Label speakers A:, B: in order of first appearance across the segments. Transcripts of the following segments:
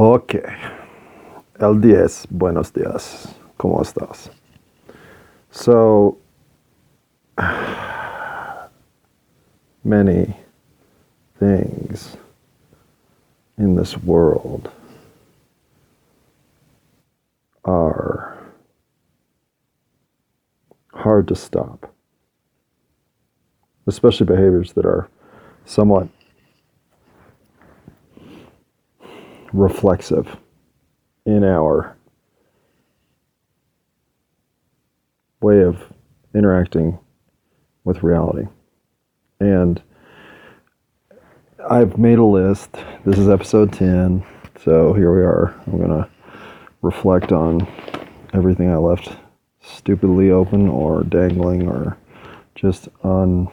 A: Ok. El 10, buenos días. ¿Cómo estás? So, many things in this world are hard to stop, especially behaviors that are somewhat reflexive in our way of interacting with reality. And I've made a list. This is episode 10. So here we are. I'm going to reflect on everything I left stupidly open or dangling or just on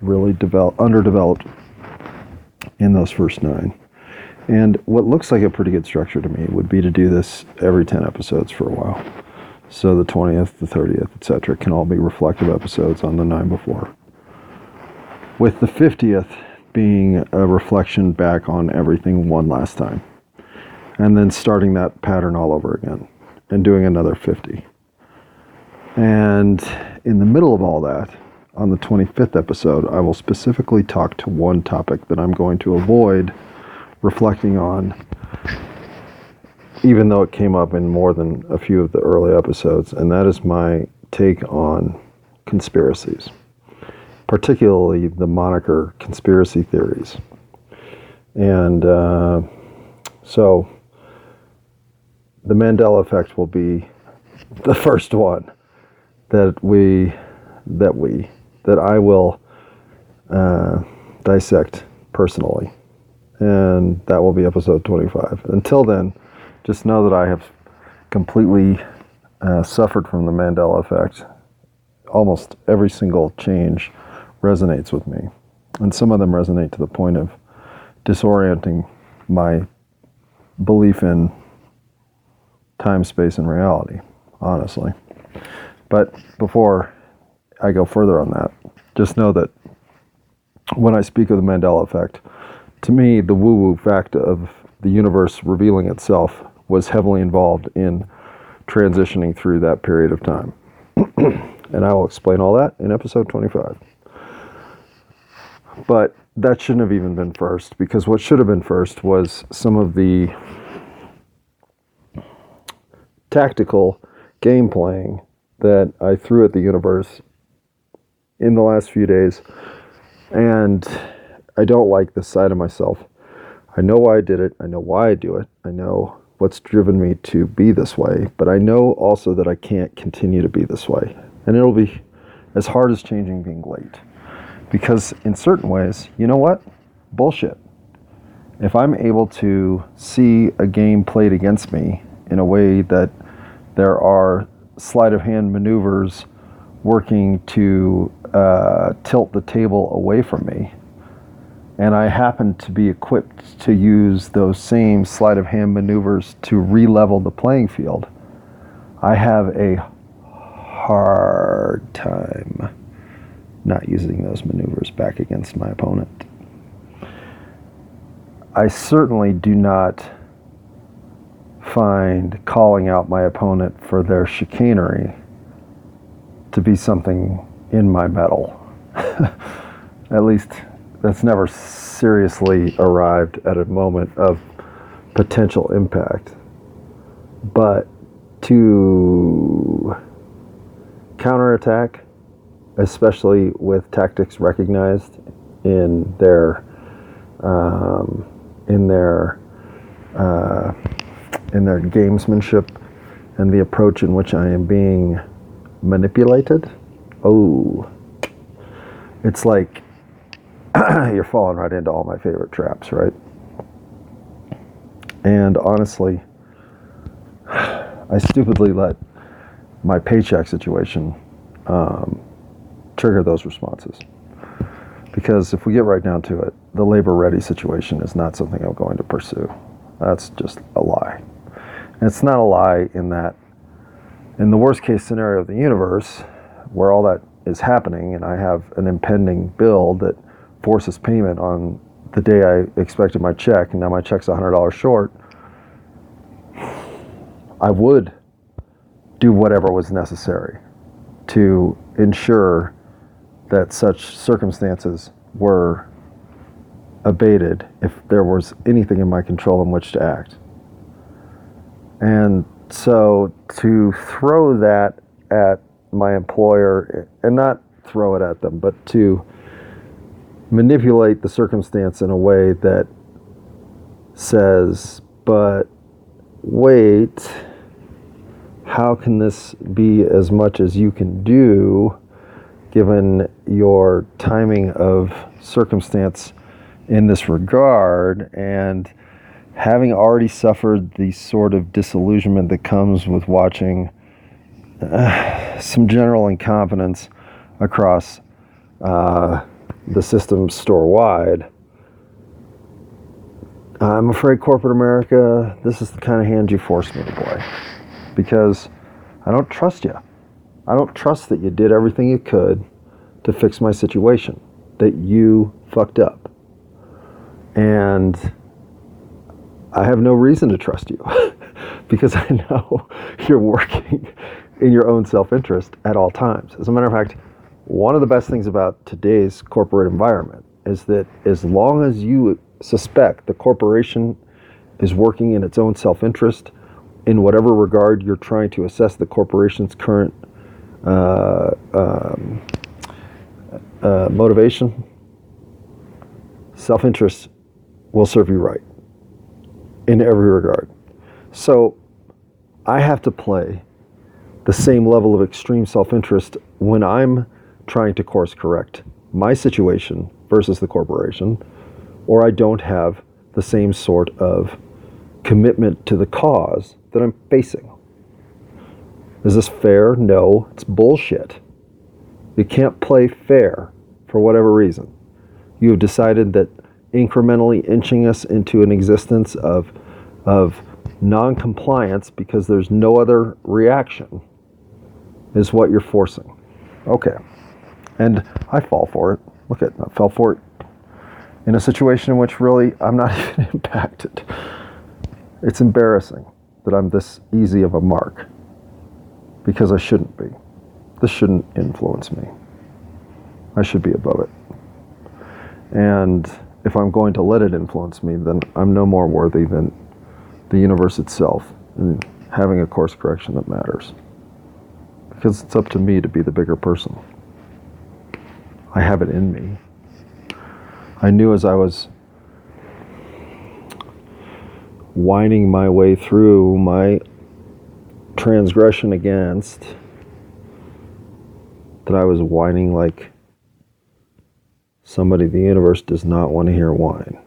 A: really develop, underdeveloped in those first nine. And what looks like a pretty good structure to me would be to do this every 10 episodes for a while. So the 20th, the 30th, etc., can all be reflective episodes on the nine before. With the 50th being a reflection back on everything one last time. And then starting that pattern all over again and doing another 50. And in the middle of all that, on the 25th episode, I will specifically talk to one topic that I'm going to avoid reflecting on, even though it came up in more than a few of the early episodes, and that is my take on conspiracies, particularly the moniker conspiracy theories. And uh, so the Mandela effect will be the first one that we that we that I will uh, dissect personally and that will be episode 25. Until then, just know that I have completely uh, suffered from the Mandela effect. Almost every single change resonates with me, and some of them resonate to the point of disorienting my belief in time, space, and reality, honestly. But before I go further on that, just know that when I speak of the Mandela effect, to me, the woo woo fact of the universe revealing itself was heavily involved in transitioning through that period of time. and I will explain all that in episode 25. But that shouldn't have even been first because what should have been first was some of the tactical game playing that I threw at the universe in the last few days. And I don't like this side of myself. I know why I did it. I know why I do it. I know what's driven me to be this way, but I know also that I can't continue to be this way. And it'll be as hard as changing being late. Because in certain ways, you know what? Bullshit. If I'm able to see a game played against me in a way that there are sleight of hand maneuvers working to uh, tilt the table away from me, and I happen to be equipped to use those same sleight of hand maneuvers to re-level the playing field, I have a hard time not using those maneuvers back against my opponent. I certainly do not find calling out my opponent for their chicanery to be something in my mettle. At least that's never seriously arrived at a moment of potential impact. But to counterattack, especially with tactics recognized in their um, in their uh, in their gamesmanship and the approach in which I am being manipulated. Oh, it's like you're falling right into all my favorite traps, right? And honestly, I stupidly let my paycheck situation um, trigger those responses. Because if we get right down to it, the labor ready situation is not something I'm going to pursue. That's just a lie. And it's not a lie in that, in the worst case scenario of the universe, where all that is happening, and I have an impending bill that forces payment on the day I expected my check, and now my check's $100 short, I would do whatever was necessary to ensure that such circumstances were abated if there was anything in my control in which to act. And so to throw that at my employer and not throw it at them, but to manipulate the circumstance in a way that says, but wait, how can this be as much as you can do given your timing of circumstance in this regard? And having already suffered the sort of disillusionment that comes with watching uh, some general incompetence across uh, the system store wide. I'm afraid corporate America, this is the kind of hand you force me to play. Because I don't trust you. I don't trust that you did everything you could to fix my situation, that you fucked up. And I have no reason to trust you because I know you're working in your own self interest at all times. As a matter of fact, one of the best things about today's corporate environment is that as long as you suspect the corporation is working in its own self interest, in whatever regard you're trying to assess the corporation's current uh, um, uh, motivation, self interest will serve you right in every regard. So I have to play the same level of extreme self interest when I'm trying to course correct my situation versus the corporation, or I don't have the same sort of commitment to the cause that I'm facing. Is this fair? No, it's bullshit. You can't play fair for whatever reason. You have decided that incrementally inching us into an existence of, of non-compliance because there's no other reaction is what you're forcing. Okay. And I fall for it. Look at I fell for it in a situation in which really I'm not even impacted. It's embarrassing that I'm this easy of a mark because I shouldn't be. This shouldn't influence me. I should be above it. And if I'm going to let it influence me, then I'm no more worthy than the universe itself and having a course correction that matters. Because it's up to me to be the bigger person. I have it in me. I knew as I was winding my way through my transgression against that I was whining like somebody the universe does not want to hear whine.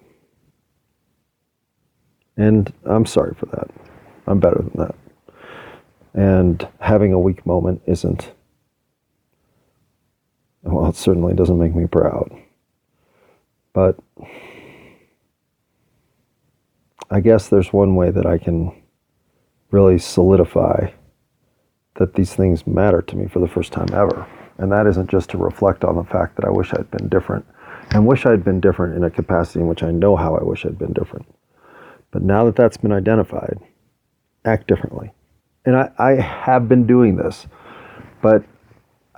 A: And I'm sorry for that. I'm better than that. And having a weak moment isn't, well, it certainly doesn't make me proud. But I guess there's one way that I can really solidify that these things matter to me for the first time ever. And that isn't just to reflect on the fact that I wish I'd been different and wish I'd been different in a capacity in which I know how I wish I'd been different. But now that that's been identified, act differently. And I, I have been doing this, but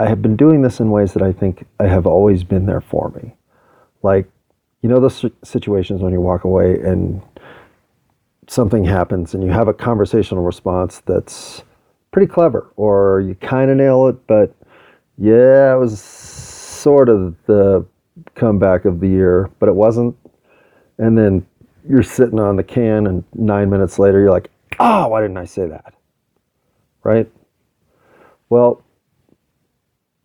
A: I have been doing this in ways that I think I have always been there for me. Like, you know, those situations when you walk away and something happens and you have a conversational response that's pretty clever, or you kind of nail it, but yeah, it was sort of the comeback of the year, but it wasn't. And then you're sitting on the can, and nine minutes later, you're like, oh, why didn't I say that? Right? Well,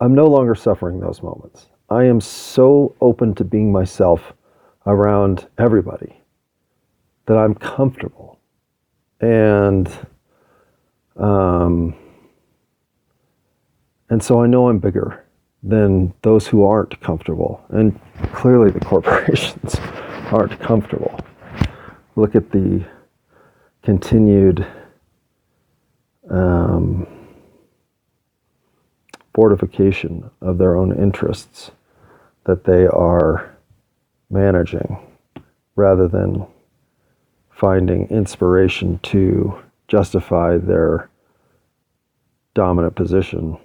A: I'm no longer suffering those moments. I am so open to being myself around everybody that I'm comfortable. And um, and so I know I'm bigger than those who aren't comfortable. And clearly the corporations aren't comfortable. Look at the continued um, fortification of their own interests that they are managing rather than finding inspiration to justify their dominant position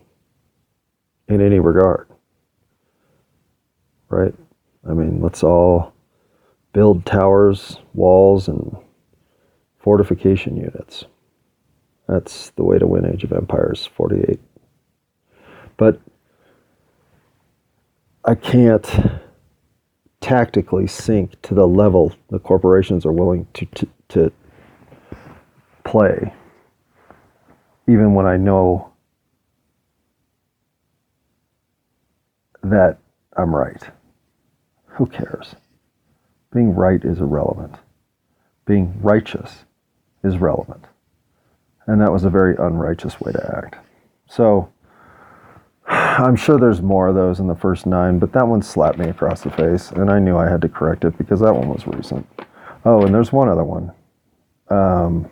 A: in any regard. Right? I mean, let's all build towers, walls, and fortification units. That's the way to win Age of Empires 48. But I can't tactically sink to the level the corporations are willing to, to, to play, even when I know that I'm right. Who cares? Being right is irrelevant. Being righteous is relevant. And that was a very unrighteous way to act. So, I'm sure there's more of those in the first nine, but that one slapped me across the face, and I knew I had to correct it because that one was recent. Oh, and there's one other one. Um,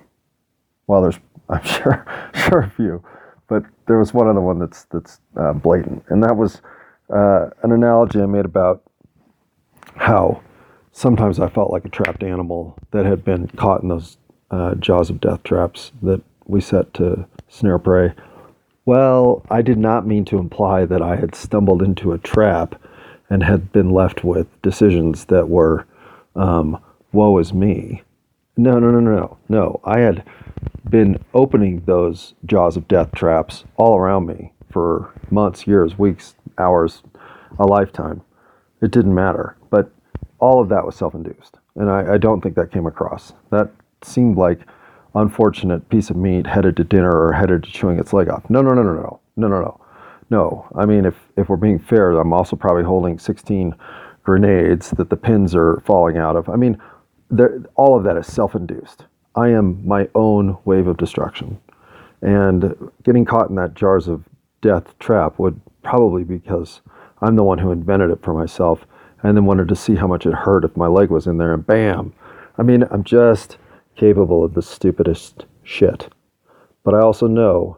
A: well, there's I'm sure sure a few, but there was one other one that's that's uh, blatant, and that was uh, an analogy I made about how sometimes I felt like a trapped animal that had been caught in those uh, jaws of death traps that we set to snare prey well, I did not mean to imply that I had stumbled into a trap and had been left with decisions that were, um, woe is me. No, no, no, no, no. I had been opening those jaws of death traps all around me for months, years, weeks, hours, a lifetime. It didn't matter. But all of that was self induced. And I, I don't think that came across. That seemed like unfortunate piece of meat headed to dinner or headed to chewing its leg off. No, no, no, no, no, no, no, no. No, I mean, if, if we're being fair, I'm also probably holding 16 grenades that the pins are falling out of. I mean, all of that is self induced. I am my own wave of destruction. And getting caught in that jars of death trap would probably be because I'm the one who invented it for myself and then wanted to see how much it hurt if my leg was in there and bam. I mean, I'm just capable of the stupidest shit. But I also know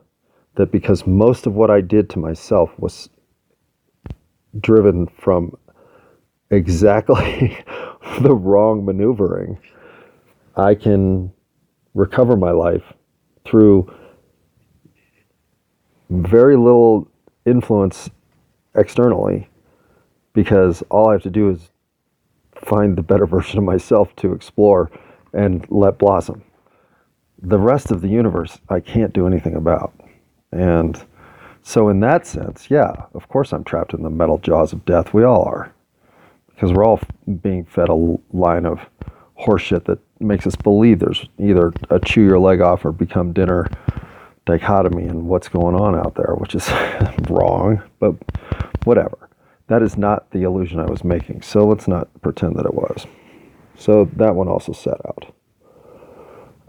A: that because most of what I did to myself was driven from exactly the wrong maneuvering, I can recover my life through very little influence externally because all I have to do is find the better version of myself to explore and let blossom. The rest of the universe, I can't do anything about. And so, in that sense, yeah, of course, I'm trapped in the metal jaws of death. We all are. Because we're all being fed a line of horseshit that makes us believe there's either a chew your leg off or become dinner dichotomy in what's going on out there, which is wrong, but whatever. That is not the illusion I was making. So let's not pretend that it was. So that one also set out.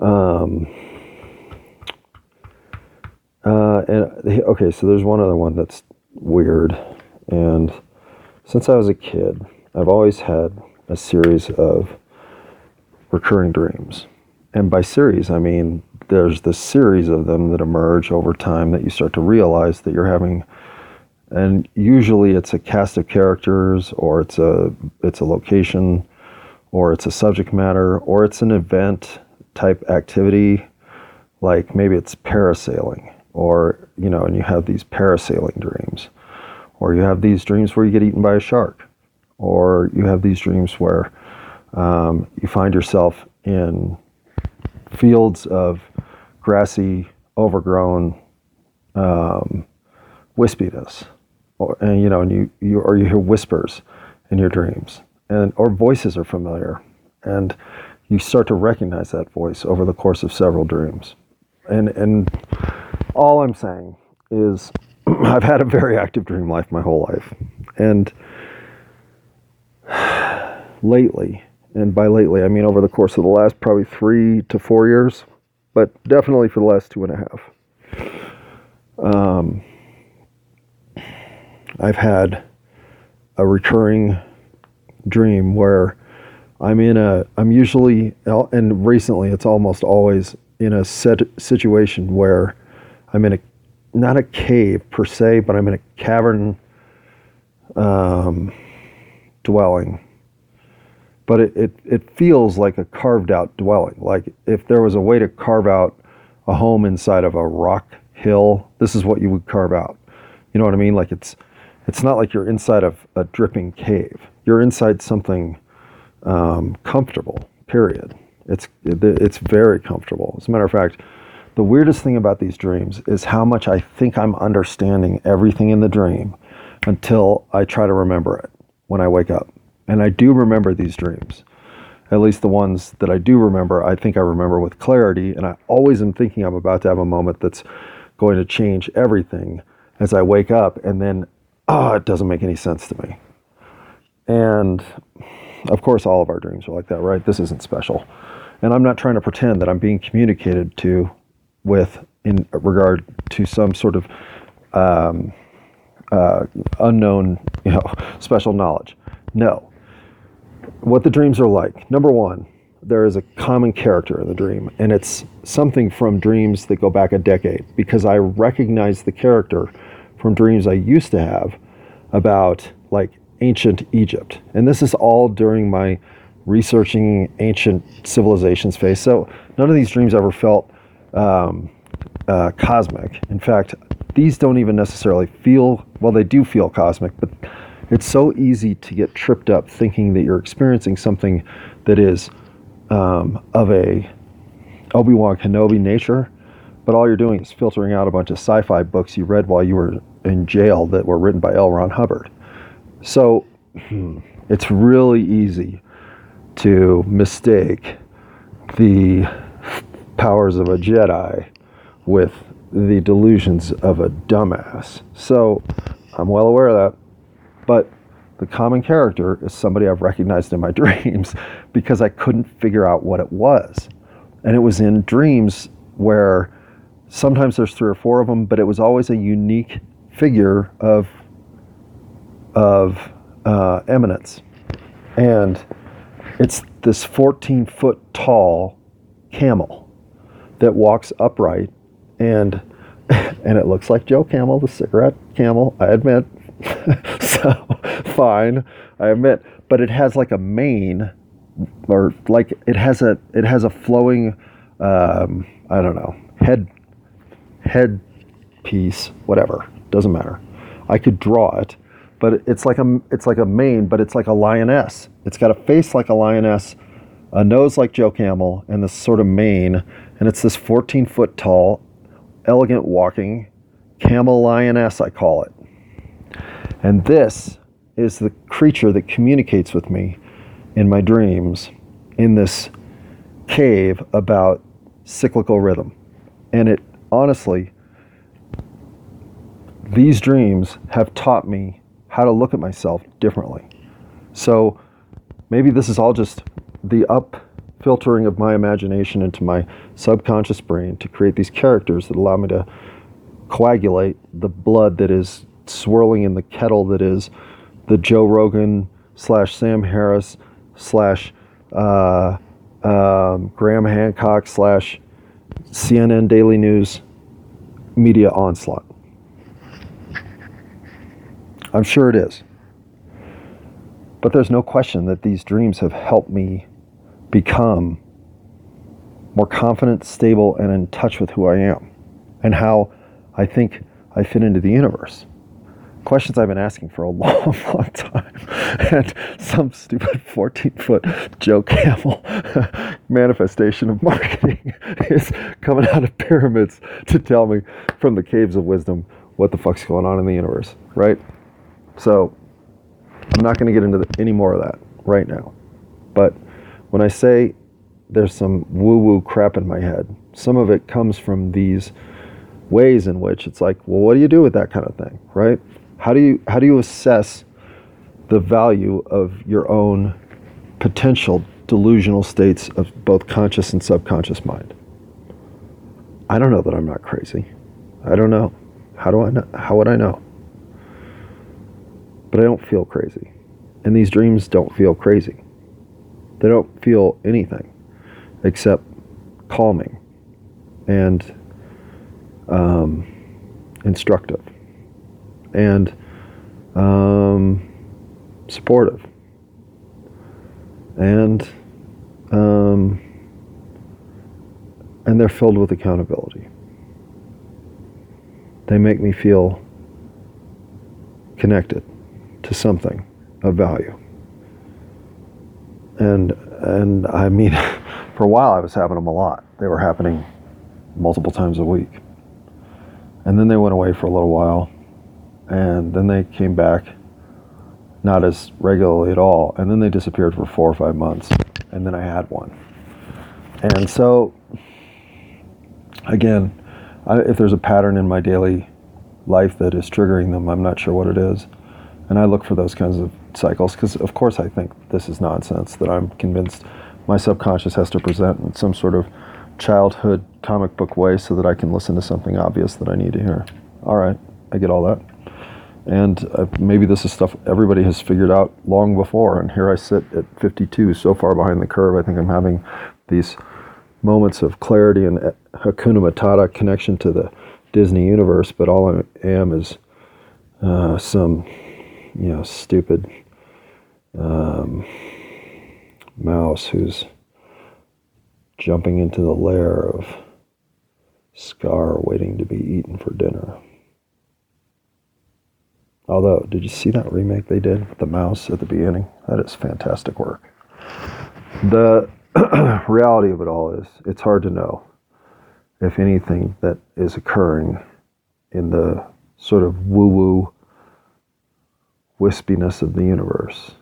A: Um, uh, and okay, so there's one other one that's weird. And since I was a kid, I've always had a series of recurring dreams. And by series, I mean there's this series of them that emerge over time that you start to realize that you're having and usually it's a cast of characters or it's a it's a location or it's a subject matter, or it's an event type activity, like maybe it's parasailing, or, you know, and you have these parasailing dreams, or you have these dreams where you get eaten by a shark, or you have these dreams where um, you find yourself in fields of grassy, overgrown um, wispiness, or, and you know, and you, you or you hear whispers in your dreams and or voices are familiar, and you start to recognize that voice over the course of several dreams. And and all I'm saying is I've had a very active dream life my whole life. And lately, and by lately I mean over the course of the last probably three to four years, but definitely for the last two and a half. Um, I've had a recurring dream where I'm in a, I'm usually, and recently it's almost always in a set situation where I'm in a, not a cave per se, but I'm in a cavern um, dwelling. But it, it, it feels like a carved out dwelling. Like if there was a way to carve out a home inside of a rock hill, this is what you would carve out. You know what I mean? Like it's it's not like you're inside of a dripping cave. You're inside something um, comfortable. Period. It's it's very comfortable. As a matter of fact, the weirdest thing about these dreams is how much I think I'm understanding everything in the dream until I try to remember it when I wake up. And I do remember these dreams. At least the ones that I do remember, I think I remember with clarity. And I always am thinking I'm about to have a moment that's going to change everything as I wake up. And then, oh, it doesn't make any sense to me. And of course, all of our dreams are like that, right? This isn't special. And I'm not trying to pretend that I'm being communicated to with in regard to some sort of um, uh, unknown, you know, special knowledge. No. What the dreams are like. Number one, there is a common character in the dream, and it's something from dreams that go back a decade because I recognize the character from dreams I used to have about like ancient Egypt. And this is all during my researching ancient civilizations phase. So none of these dreams ever felt um, uh, cosmic. In fact, these don't even necessarily feel, well, they do feel cosmic, but it's so easy to get tripped up thinking that you're experiencing something that is um, of a Obi-Wan Kenobi nature, but all you're doing is filtering out a bunch of sci-fi books you read while you were in jail that were written by L. Ron Hubbard. So it's really easy to mistake the powers of a Jedi with the delusions of a dumbass. So I'm well aware of that. But the common character is somebody I've recognized in my dreams because I couldn't figure out what it was. And it was in dreams where sometimes there's three or four of them, but it was always a unique figure of of uh, eminence. And it's this 14 foot tall camel that walks upright and and it looks like Joe Camel, the cigarette camel, I admit. so fine, I admit. But it has like a mane or like it has a it has a flowing um, I don't know, head head piece, whatever. Doesn't matter. I could draw it, but it's like a it's like a mane, but it's like a lioness. It's got a face like a lioness, a nose like Joe Camel, and this sort of mane, and it's this 14 foot tall, elegant walking camel lioness, I call it. And this is the creature that communicates with me in my dreams in this cave about cyclical rhythm. And it honestly, these dreams have taught me how to look at myself differently. So maybe this is all just the up filtering of my imagination into my subconscious brain to create these characters that allow me to coagulate the blood that is swirling in the kettle that is the Joe Rogan slash Sam Harris slash uh, um, Graham Hancock slash CNN Daily News media onslaught. I'm sure it is. But there's no question that these dreams have helped me become more confident, stable, and in touch with who I am and how I think I fit into the universe. Questions I've been asking for a long, long time. And some stupid 14 foot Joe Camel manifestation of marketing is coming out of pyramids to tell me from the caves of wisdom what the fuck's going on in the universe, right? So I'm not going to get into the, any more of that right now. But when I say there's some woo woo crap in my head, some of it comes from these ways in which it's like, well, what do you do with that kind of thing, right? How do you how do you assess the value of your own potential delusional states of both conscious and subconscious mind? I don't know that I'm not crazy. I don't know. How do I know? How would I know? But I don't feel crazy. And these dreams don't feel crazy. They don't feel anything except calming and um, instructive and um, supportive and um, and they're filled with accountability. They make me feel connected to something of value. And and I mean, for a while I was having them a lot. They were happening multiple times a week. And then they went away for a little while, and then they came back, not as regularly at all, and then they disappeared for four or five months, and then I had one. And so, again, I, if there's a pattern in my daily life that is triggering them, I'm not sure what it is. And I look for those kinds of cycles because, of course, I think this is nonsense that I'm convinced my subconscious has to present in some sort of childhood comic book way so that I can listen to something obvious that I need to hear. All right, I get all that. And uh, maybe this is stuff everybody has figured out long before. And here I sit at 52, so far behind the curve. I think I'm having these moments of clarity and uh, Hakuna Matata connection to the Disney universe, but all I am is uh, some, you know, stupid um, mouse who's jumping into the lair of Scar waiting to be eaten for dinner. Although, did you see that remake they did with the mouse at the beginning? That is fantastic work. The reality of it all is it's hard to know if anything that is occurring in the sort of woo woo wispiness of the universe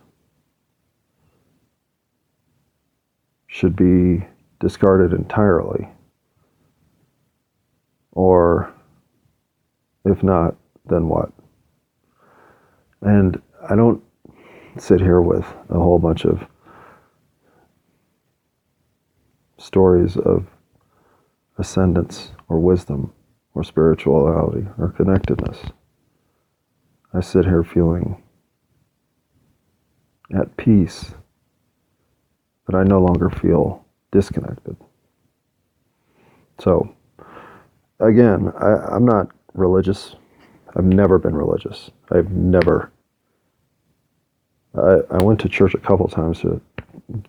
A: should be discarded entirely? Or if not, then what? And I don't sit here with a whole bunch of stories of ascendance or wisdom or spirituality or connectedness. I sit here feeling at peace that I no longer feel disconnected. So, again, I, am not religious. I've never been religious. I've never. I, I went to church a couple times to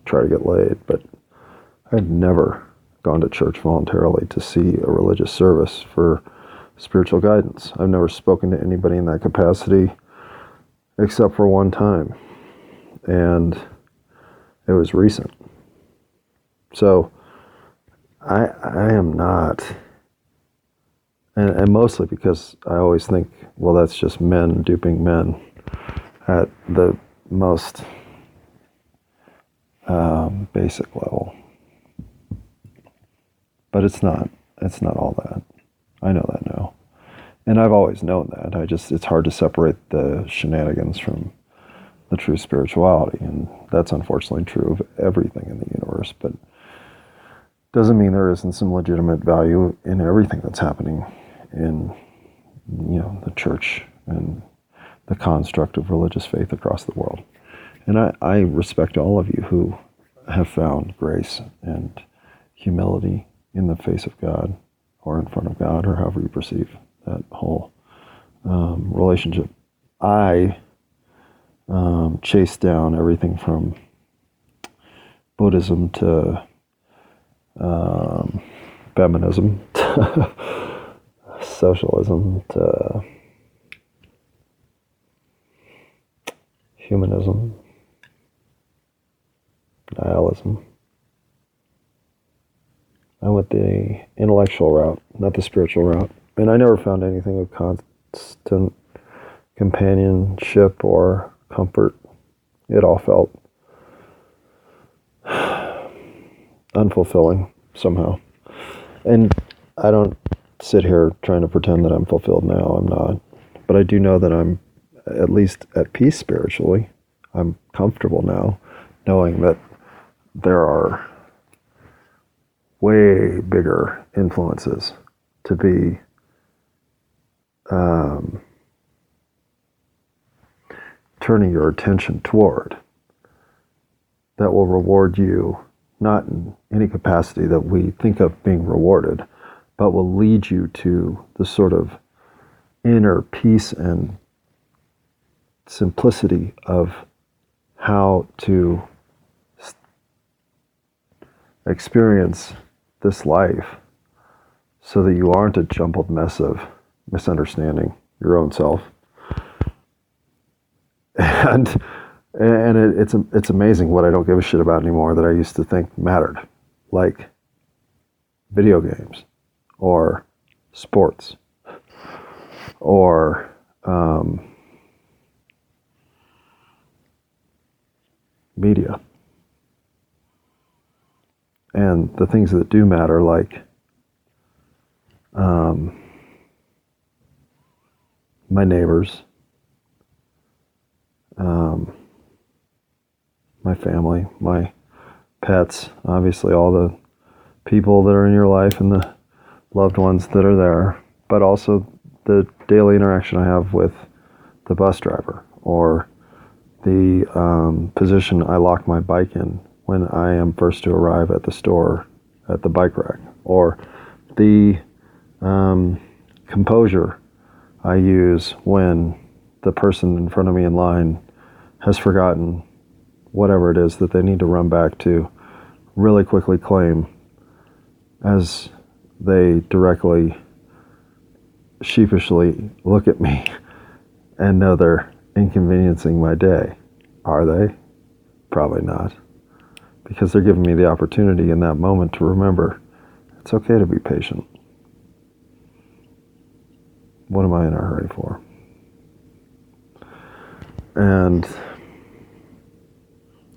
A: try to get laid, but I've never gone to church voluntarily to see a religious service for spiritual guidance. I've never spoken to anybody in that capacity except for one time. And it was recent. So I I am not and, and mostly because I always think, well, that's just men duping men at the most um, basic level. But it's not. It's not all that. I know that now, and I've always known that. I just it's hard to separate the shenanigans from the true spirituality, and that's unfortunately true of everything in the universe. But doesn't mean there isn't some legitimate value in everything that's happening in you know the church and the construct of religious faith across the world. And I, I respect all of you who have found grace and humility in the face of God or in front of God or however you perceive that whole um, relationship. I um, chase down everything from Buddhism to um, feminism, socialism, to humanism, nihilism. I went the intellectual route, not the spiritual route. And I never found anything of constant companionship or comfort. It all felt unfulfilling somehow. And I don't sit here trying to pretend that I'm fulfilled now. I'm not. But I do know that I'm at least at peace spiritually. I'm comfortable now knowing that there are way bigger influences to be um, turning your attention toward that will reward you not in any capacity that we think of being rewarded, but will lead you to the sort of inner peace and simplicity of how to experience this life so that you aren't a jumbled mess of misunderstanding your own self. And and it, it's it's amazing what I don't give a shit about anymore that I used to think mattered, like video games, or sports, or um, media, and the things that do matter, like um, my neighbors, um, my family, my pets, obviously all the people that are in your life and the loved ones that are there, but also the daily interaction I have with the bus driver or the um, position I lock my bike in when I am first to arrive at the store at the bike rack or the um, composure I use when the person in front of me in line has forgotten whatever it is that they need to run back to really quickly claim as they directly sheepishly look at me and know they're inconveniencing my day. Are they? Probably not. Because they're giving me the opportunity in that moment to remember it's okay to be patient. What am I in a hurry for? And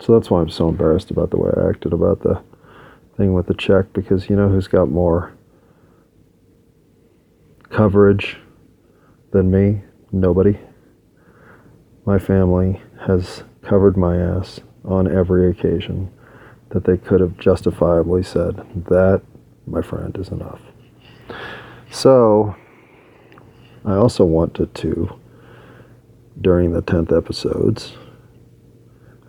A: so that's why I'm so embarrassed about the way I acted about the thing with the check because you know who's got more coverage than me? Nobody. My family has covered my ass on every occasion that they could have justifiably said, that, my friend, is enough. So, I also wanted to, during the 10th episodes,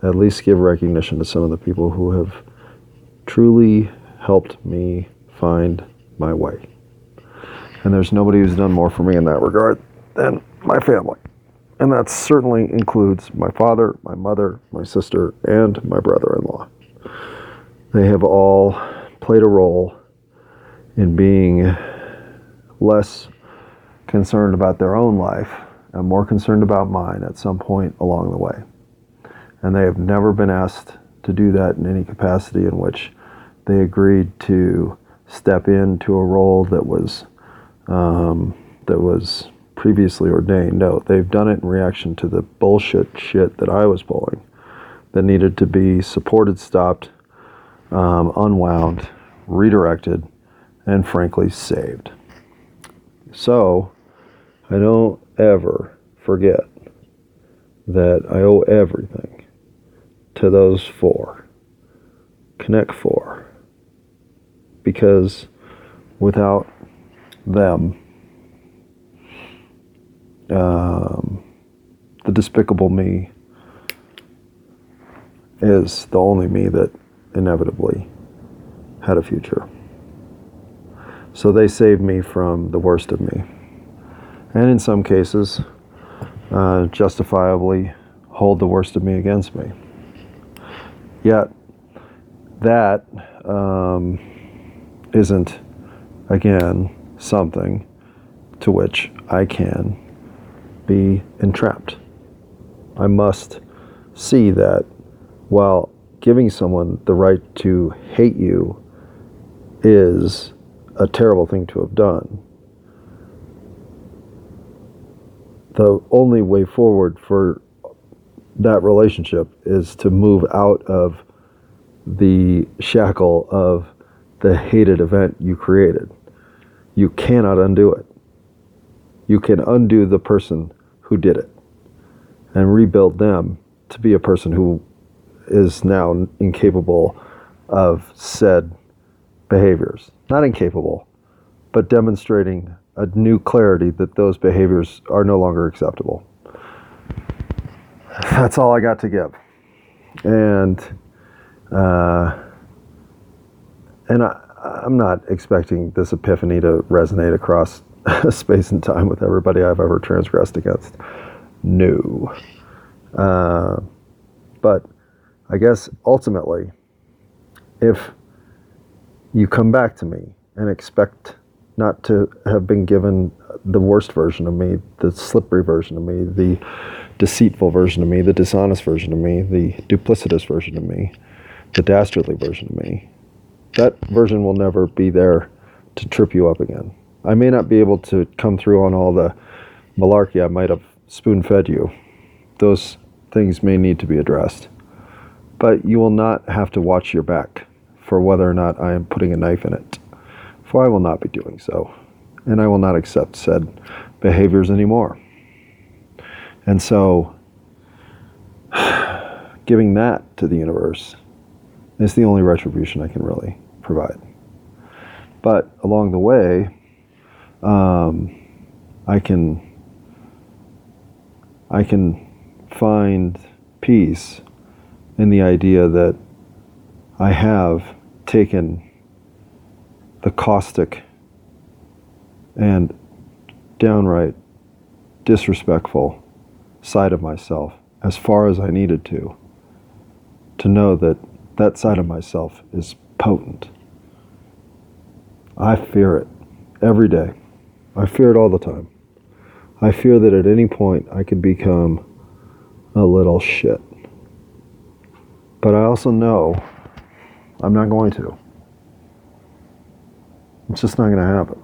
A: at least give recognition to some of the people who have truly helped me find my way. And there's nobody who's done more for me in that regard than my family. And that certainly includes my father, my mother, my sister, and my brother in law. They have all played a role in being less concerned about their own life and more concerned about mine at some point along the way. And they have never been asked to do that in any capacity in which they agreed to step into a role that was um, that was previously ordained. No, they've done it in reaction to the bullshit shit that I was pulling that needed to be supported, stopped, um, unwound, redirected, and frankly saved. So I don't ever forget that I owe everything to those four. Connect four. Because without them, um, the despicable me is the only me that inevitably had a future. So they saved me from the worst of me. And in some cases, uh, justifiably hold the worst of me against me. Yet, that um, not again, something to which I can be entrapped. I must see that while giving someone the right to hate you is a terrible thing to have done, the only way forward for that relationship is to move out of the shackle of the hated event you created. You cannot undo it. You can undo the person who did it and rebuild them to be a person who is now incapable of said behaviors. Not incapable, but demonstrating a new clarity that those behaviors are no longer acceptable. That's all I got to give. And uh, and I, I'm not expecting this epiphany to resonate across space and time with everybody I've ever transgressed against. No. Uh, but I guess ultimately, if you come back to me and expect not to have been given the worst version of me, the slippery version of me, the deceitful version of me, the dishonest version of me, the duplicitous version of me, the dastardly version of me. That version will never be there to trip you up again. I may not be able to come through on all the malarkey I might have spoon fed you. Those things may need to be addressed. But you will not have to watch your back for whether or not I am putting a knife in it, for I will not be doing so, and I will not accept said behaviors anymore. And so, giving that to the universe is the only retribution I can really provide. But along the way, um, I can I can find peace in the idea that I have taken the caustic and downright disrespectful side of myself as far as I needed to, to know that that side of myself is potent. I fear it every day. I fear it all the time. I fear that at any point I could become a little shit. But I also know I'm not going to. It's just not going to happen.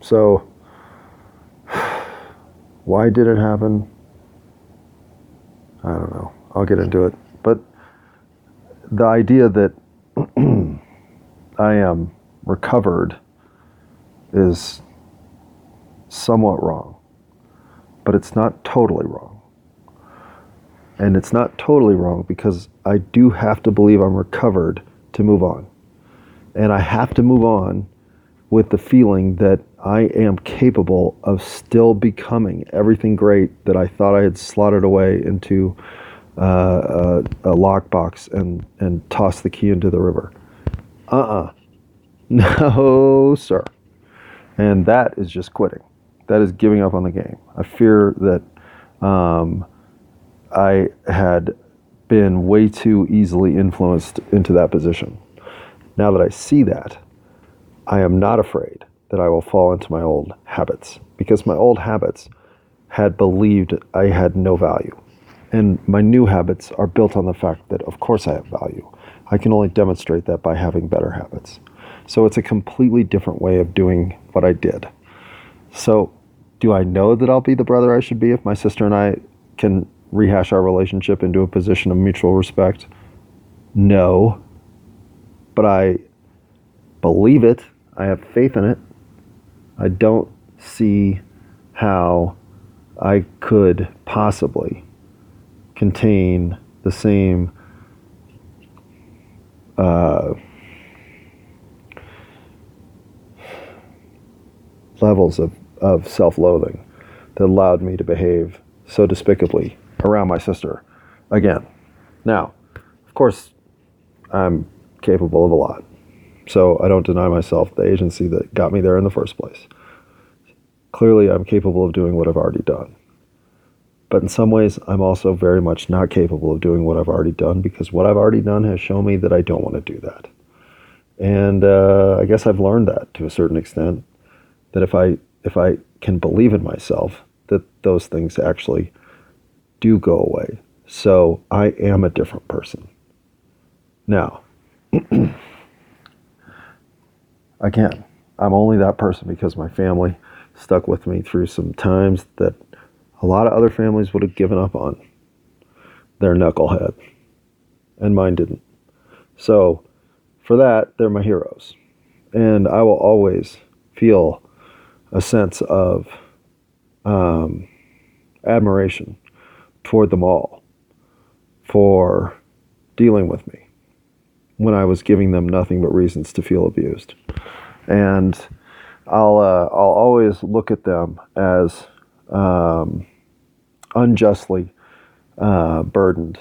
A: So, why did it happen? I don't know. I'll get into it. But the idea that I am recovered is somewhat wrong but it's not totally wrong. And it's not totally wrong because I do have to believe I'm recovered to move on. And I have to move on with the feeling that I am capable of still becoming everything great that I thought I had slotted away into uh, a, a lockbox and, and tossed the key into the river. Uh uh-uh. uh No, sir. And that is just quitting that is giving up on the game. I fear that um, I had been way too easily influenced into that position. Now that I see that, I am not afraid that I will fall into my old habits because my old habits had believed I had no value. And my new habits are built on the fact that, of course, I have value. I can only demonstrate that by having better habits. So it's a completely different way of doing what I did. So, do I know that I'll be the brother I should be if my sister and I can rehash our relationship into a position of mutual respect? No. But I believe it. I have faith in it. I don't see how I could possibly contain the same uh, levels of, of self loathing that allowed me to behave so despicably around my sister again. Now, of course, I'm capable of a lot. So I don't deny myself the agency that got me there in the first place. Clearly, I'm capable of doing what I've already done. But in some ways, I'm also very much not capable of doing what I've already done because what I've already done has shown me that I don't want to do that. And uh, I guess I've learned that to a certain extent that if I if I can believe in myself, that those things actually do go away. So I am a different person. Now, again, I'm only that person because my family stuck with me through some times that a lot of other families would have given up on their knucklehead, and mine didn't. So, for that, they're my heroes. And I will always feel a sense of um, admiration toward them all for dealing with me when I was giving them nothing but reasons to feel abused. And I'll, uh, I'll always look at them as um, unjustly uh, burdened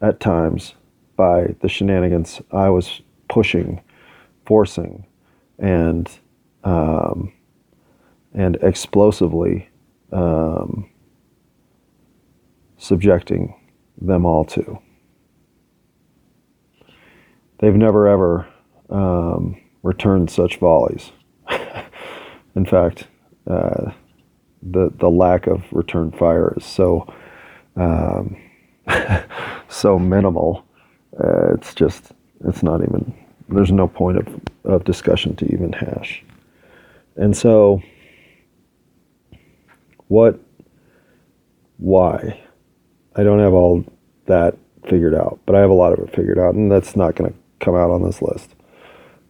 A: at times by the shenanigans I was pushing, forcing, and um, and explosively um, subjecting them all to. They've never ever um, returned such volleys. In fact, uh, the the lack of return fire is so um, so minimal. Uh, it's just it's not even there's no point of, of discussion to even hash. And so what why? I don't have all that figured out, but I have a lot of it figured out, and that's not going to come out on this list.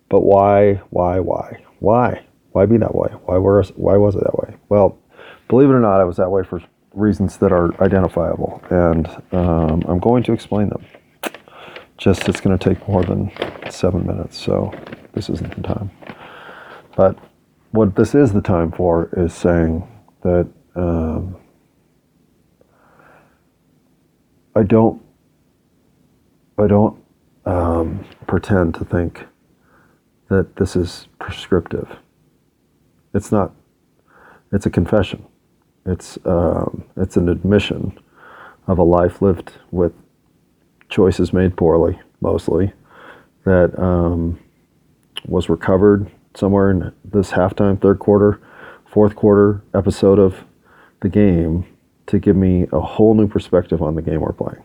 A: But why, why, why, why, why be that way? Why was why was it that way? Well, believe it or not, I was that way for reasons that are identifiable, and um, I'm going to explain them. Just it's going to take more than seven minutes, so this isn't the time. But what this is the time for is saying that um, I don't I don't um, pretend to think that this is prescriptive. It's not. It's a confession. It's um, it's an admission of a life lived with choices made poorly, mostly, that um, was recovered somewhere in this halftime, third quarter, fourth quarter episode of the game to give me a whole new perspective on the game we're playing.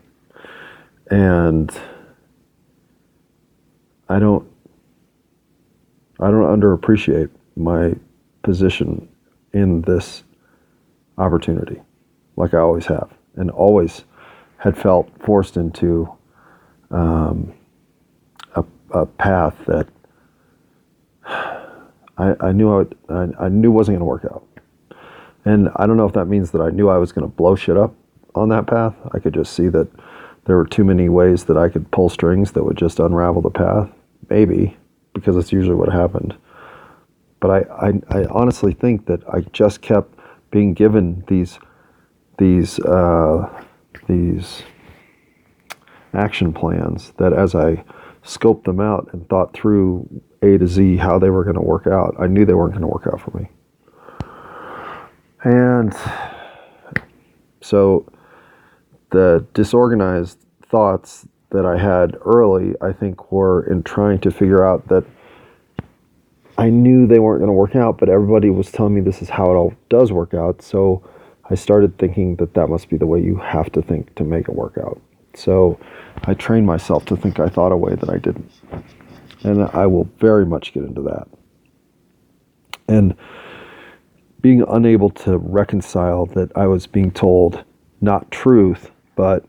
A: And I don't I don't underappreciate my position in this opportunity like I always have and always had felt forced into um, a, a, path that I, I knew I, I, I knew wasn't going to work out. And I don't know if that means that I knew I was going to blow shit up on that path. I could just see that there were too many ways that I could pull strings that would just unravel the path. Maybe, because that's usually what happened. But I, I, I honestly think that I just kept being given these these uh, these action plans that as I scoped them out and thought through A to Z how they were going to work out, I knew they weren't going to work out for me. And so the disorganized thoughts that I had early, I think, were in trying to figure out that I knew they weren't going to work out, but everybody was telling me this is how it all does work out. So I started thinking that that must be the way you have to think to make it work out. So I trained myself to think I thought a way that I didn't. And I will very much get into that. And being unable to reconcile that I was being told not truth, but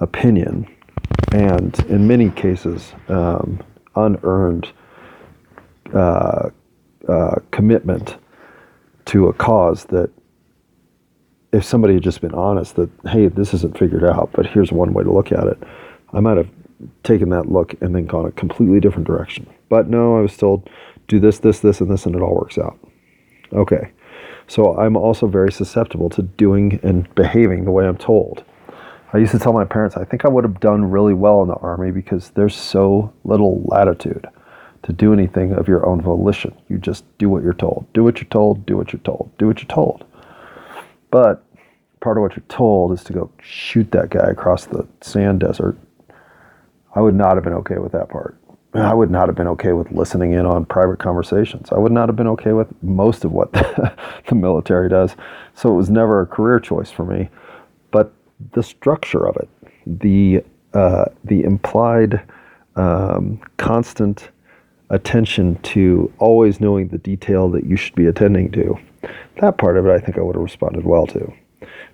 A: opinion, and in many cases, um, unearned uh, uh, commitment to a cause that if somebody had just been honest that hey this isn't figured out but here's one way to look at it i might have taken that look and then gone a completely different direction. But no i was told do this this this and this and it all works out. Okay. So i'm also very susceptible to doing and behaving the way i'm told i used to tell my parents i think i would have done really well in the army because there's so little latitude to do anything of your own volition you just do what you're told do what you're told do what you're told do what you're told but part of what you're told is to go shoot that guy across the sand desert. I would not have been okay with that part. I would not have been okay with listening in on private conversations. I would not have been okay with most of what the, military does. So it was never a career choice for me. The structure of it, the uh, the implied um, constant attention to always knowing the detail that you should be attending to, that part of it I think I would have responded well to.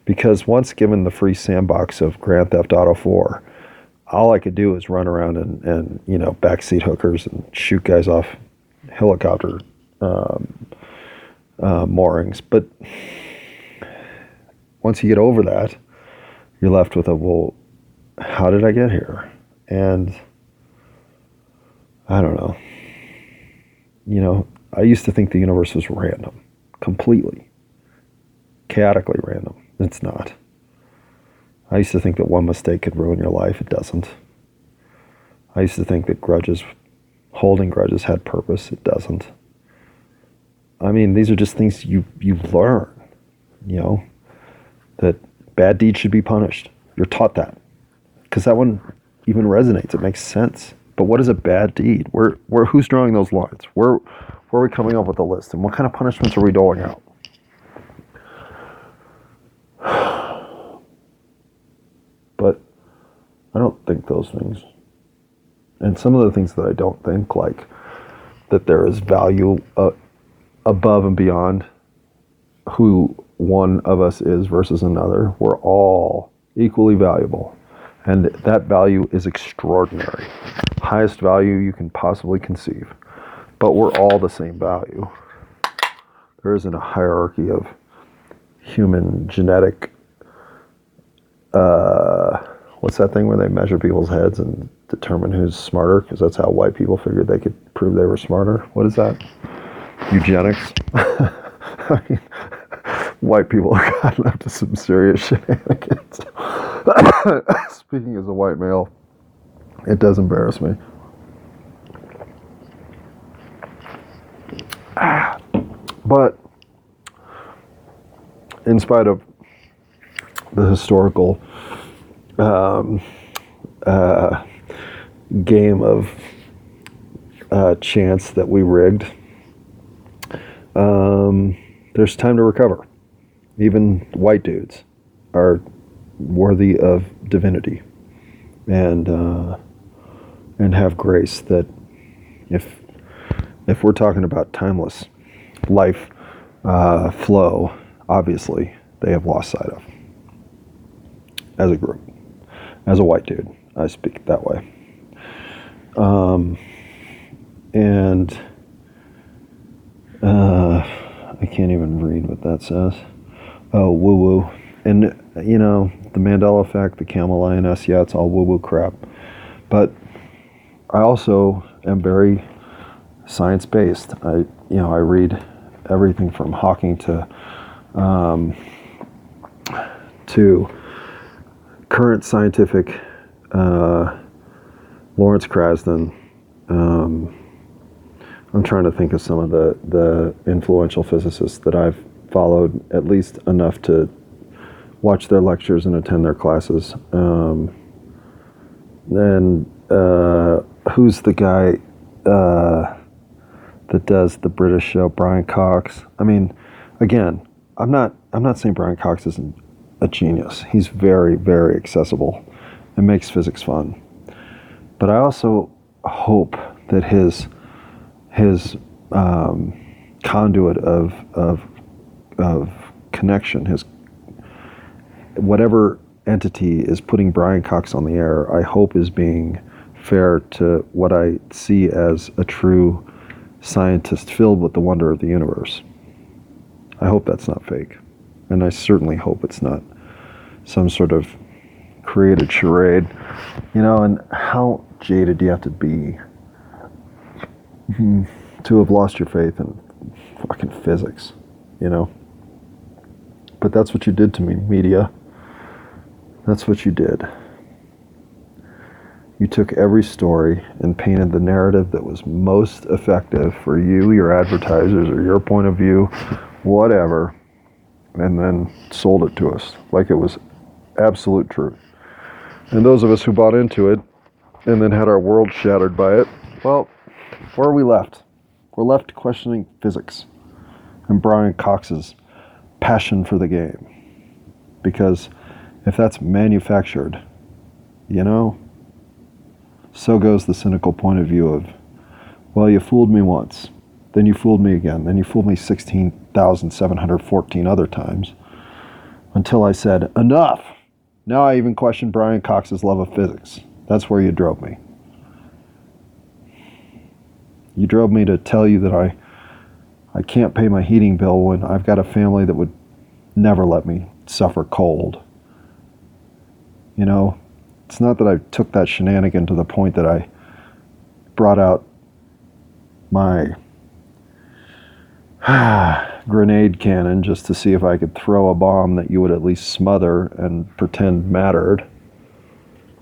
A: Because once given the free sandbox of Grand Theft Auto 4, all I could do was run around and, and you know, backseat hookers and shoot guys off helicopter um, uh, moorings. But once you get over that, you're left with a, well, how did I get here? And I don't know. You know, I used to think the universe was random completely, chaotically random. It's not. I used to think that one mistake could ruin your life. It doesn't. I used to think that grudges, holding grudges, had purpose. It doesn't. I mean, these are just things you you learn. You know, that bad deeds should be punished. You're taught that because that one even resonates. It makes sense. But what is a bad deed? Where where who's drawing those lines? Where Where are we coming up with the list? And what kind of punishments are we doling out? But I don't think those things. And some of the things that I don't think, like that there is value uh, above and beyond who one of us is versus another, we're all equally valuable. And that value is extraordinary. Highest value you can possibly conceive. But we're all the same value. There isn't a hierarchy of human genetic. Uh, what's that thing where they measure people's heads and determine who's smarter? Because that's how white people figured they could prove they were smarter. What is that? Eugenics. I mean, white people gotten up to some serious shenanigans. Speaking as a white male, it does embarrass me. But in spite of the historical um, uh, game of uh, chance that we rigged, um, there's time to recover. Even white dudes are worthy of divinity and uh, and have grace that if if we're talking about timeless life uh, flow, obviously they have lost sight of as a group. As a white dude, I speak that way. Um, and uh, I can't even read what that says. Oh, woo woo. And, you know, the Mandela effect, the camel lioness, yeah, it's all woo woo crap. But I also am very science based. I, you know, I read everything from Hawking to, um, to current scientific uh, Lawrence Krauss. Um, I'm trying to think of some of the, the influential physicists that I've followed at least enough to watch their lectures and attend their classes. Um, uh, who's the guy uh, that does the British show, Brian Cox? I mean, again, I'm not I'm not saying Brian Cox isn't a genius. He's very very accessible and makes physics fun. But I also hope that his his um, conduit of, of of connection, his whatever entity is putting Brian Cox on the air, I hope is being fair to what I see as a true scientist filled with the wonder of the universe. I hope that's not fake. And I certainly hope it's not some sort of created charade. You know, and how jaded do you have to be to have lost your faith in fucking physics, you know? But that's what you did to me, media. That's what you did. You took every story and painted the narrative that was most effective for you, your advertisers, or your point of view, whatever, and then sold it to us like it was absolute truth. And those of us who bought into it and then had our world shattered by it, well, where are we left? We're left questioning physics and Brian Cox's passion for the game. Because if that's manufactured, you know, so goes the cynical point of view of, well, you fooled me once, then you fooled me again, then you fooled me 16,714 other times until I said, enough. Now I even question Brian Cox's love of physics. That's where you drove me. You drove me to tell you that I I can't pay my heating bill when I've got a family that would never let me suffer cold. You know, it's not that I took that shenanigan to the point that I brought out my grenade cannon just to see if I could throw a bomb that you would at least smother and pretend mattered.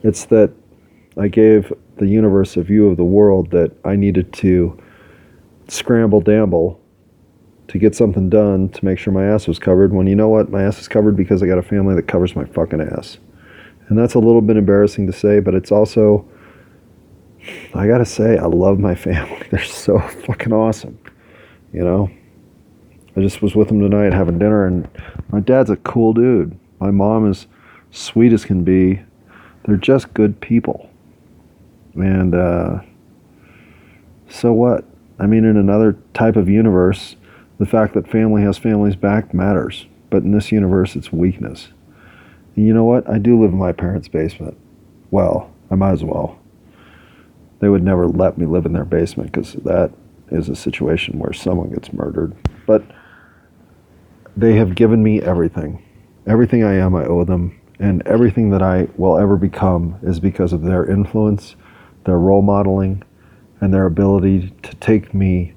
A: It's that I gave the universe a view of the world that I needed to scramble damble to get something done to make sure my ass was covered when you know what? My ass is covered because I got a family that covers my fucking ass. And that's a little bit embarrassing to say, but it's also, I gotta say, I love my family. They're so fucking awesome. You know, I just was with them tonight having dinner, and my dad's a cool dude. My mom is sweet as can be. They're just good people. And uh, so what? I mean, in another type of universe, the fact that family has families back matters. But in this universe, it's weakness. And you know what? I do live in my parents' basement. Well, I might as well. They would never let me live in their basement because that is a situation where someone gets murdered. But they have given me everything. Everything I am, I owe them. And everything that I will ever become is because of their influence, their role modeling, and their ability to take me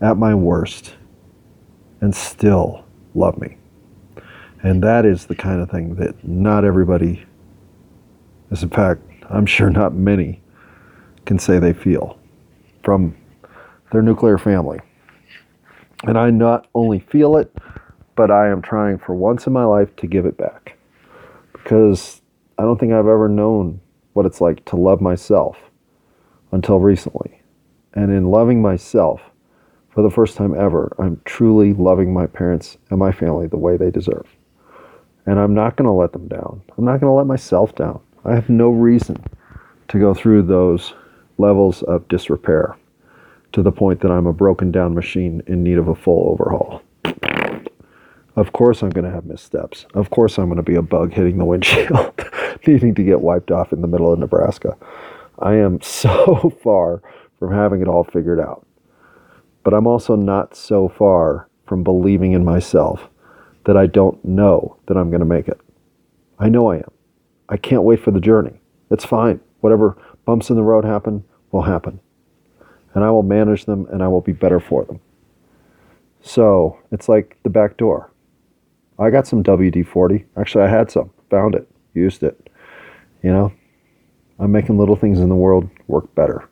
A: at my worst and still love me. And that is the kind of thing that not everybody, as in fact, I'm sure not many, can say they feel from their nuclear family. And I not only feel it, but I am trying for once in my life to give it back. Because I don't think I've ever known what it's like to love myself until recently. And in loving myself, for the first time ever, I'm truly loving my parents and my family the way they deserve. And I'm not going to let them down. I'm not going to let myself down. I have no reason to go through those levels of disrepair to the point that I'm a broken down machine in need of a full overhaul. Of course, I'm going to have missteps. Of course, I'm going to be a bug hitting the windshield, needing to get wiped off in the middle of Nebraska. I am so far from having it all figured out. But I'm also not so far from believing in myself that I don't know that I'm going to make it. I know I am. I can't wait for the journey. It's fine. Whatever bumps in the road happen will happen. And I will manage them and I will be better for them. So it's like the back door. I got some WD 40. Actually, I had some, found it, used it. You know, I'm making little things in the world work better.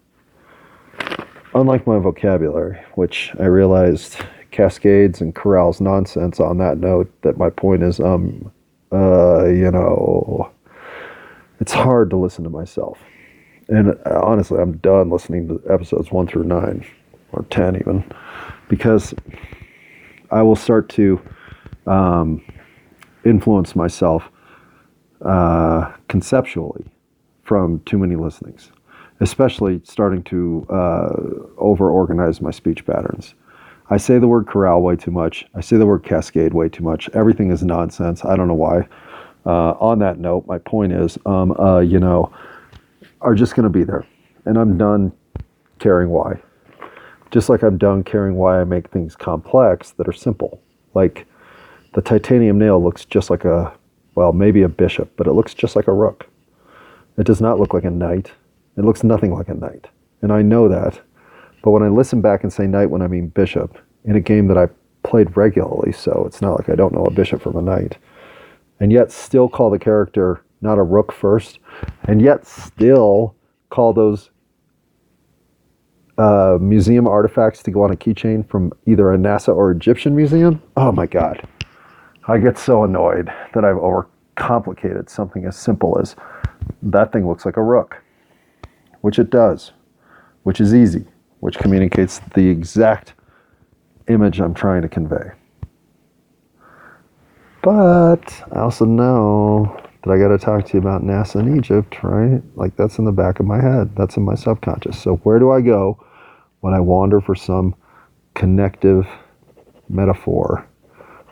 A: Unlike my vocabulary, which I realized cascades and corrals nonsense on that note, that my point is, um, uh, you know, it's hard to listen to myself. And uh, honestly, I'm done listening to episodes one through nine, or 10 even, because I will start to um, influence myself uh, conceptually from too many listenings, especially starting to uh, over organize my speech patterns. I say the word corral way too much. I say the word cascade way too much. Everything is nonsense. I don't know why. Uh, on that note, my point is, um, uh, you know, are just going to be there. And I'm done caring why. Just like I'm done caring why I make things complex that are simple. Like, the titanium nail looks just like a, well, maybe a bishop, but it looks just like a rook. It does not look like a knight. It looks nothing like a knight. And I know that. But when I listen back and say knight when I mean bishop, in a game that I played regularly, so it's not like I don't know a bishop from a knight, and yet still call the character not a rook first, and yet still call those uh, museum artifacts to go on a keychain from either a NASA or Egyptian museum. Oh my God. I get so annoyed that I've overcomplicated something as simple as that thing looks like a rook, which it does, which is easy, which communicates the exact image I'm trying to convey. But I also know that I got to talk to you about NASA and Egypt, right? Like that's in the back of my head, that's in my subconscious. So where do I go when I wander for some connective metaphor?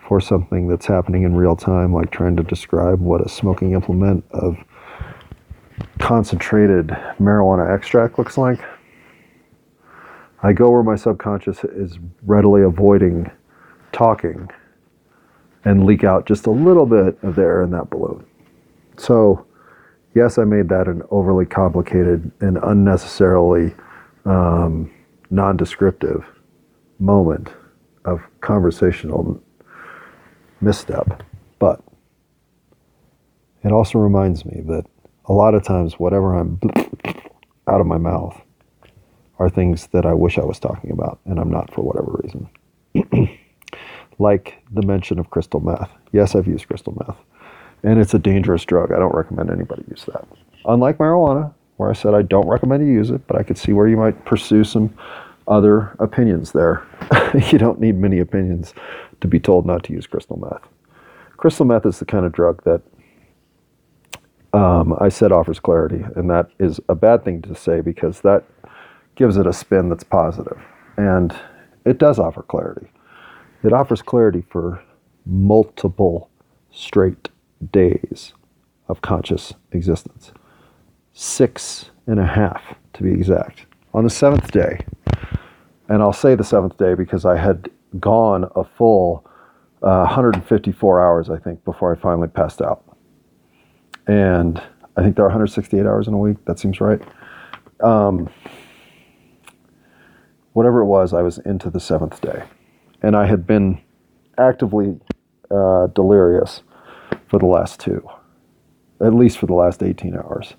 A: for something that's happening in real time, like trying to describe what a smoking implement of concentrated marijuana extract looks like. I go where my subconscious is readily avoiding talking and leak out just a little bit of the air in that balloon. So, yes, I made that an overly complicated and unnecessarily um, non descriptive moment of conversational misstep. But it also reminds me that a lot of times, whatever I'm out of my mouth are things that I wish I was talking about, and I'm not for whatever reason. like the mention of crystal meth. Yes, I've used crystal meth, and it's a dangerous drug. I don't recommend anybody use that. Unlike marijuana, where I said I don't recommend you use it, but I could see where you might pursue some other opinions there. you don't need many opinions to be told not to use crystal meth. Crystal meth is the kind of drug that um, I said offers clarity, and that is a bad thing to say because that gives it a spin that's positive. And it does offer clarity. It offers clarity for multiple straight days of conscious existence. Six and a half, to be exact. On the seventh day, and I'll say the seventh day because I had gone a full uh, 154 hours, I think, before I finally passed out. And I think there are 168 hours in a week. That seems right. Um, whatever it was, I was into the seventh day. And I had been actively uh, delirious for the last two, at least for the last 18 hours,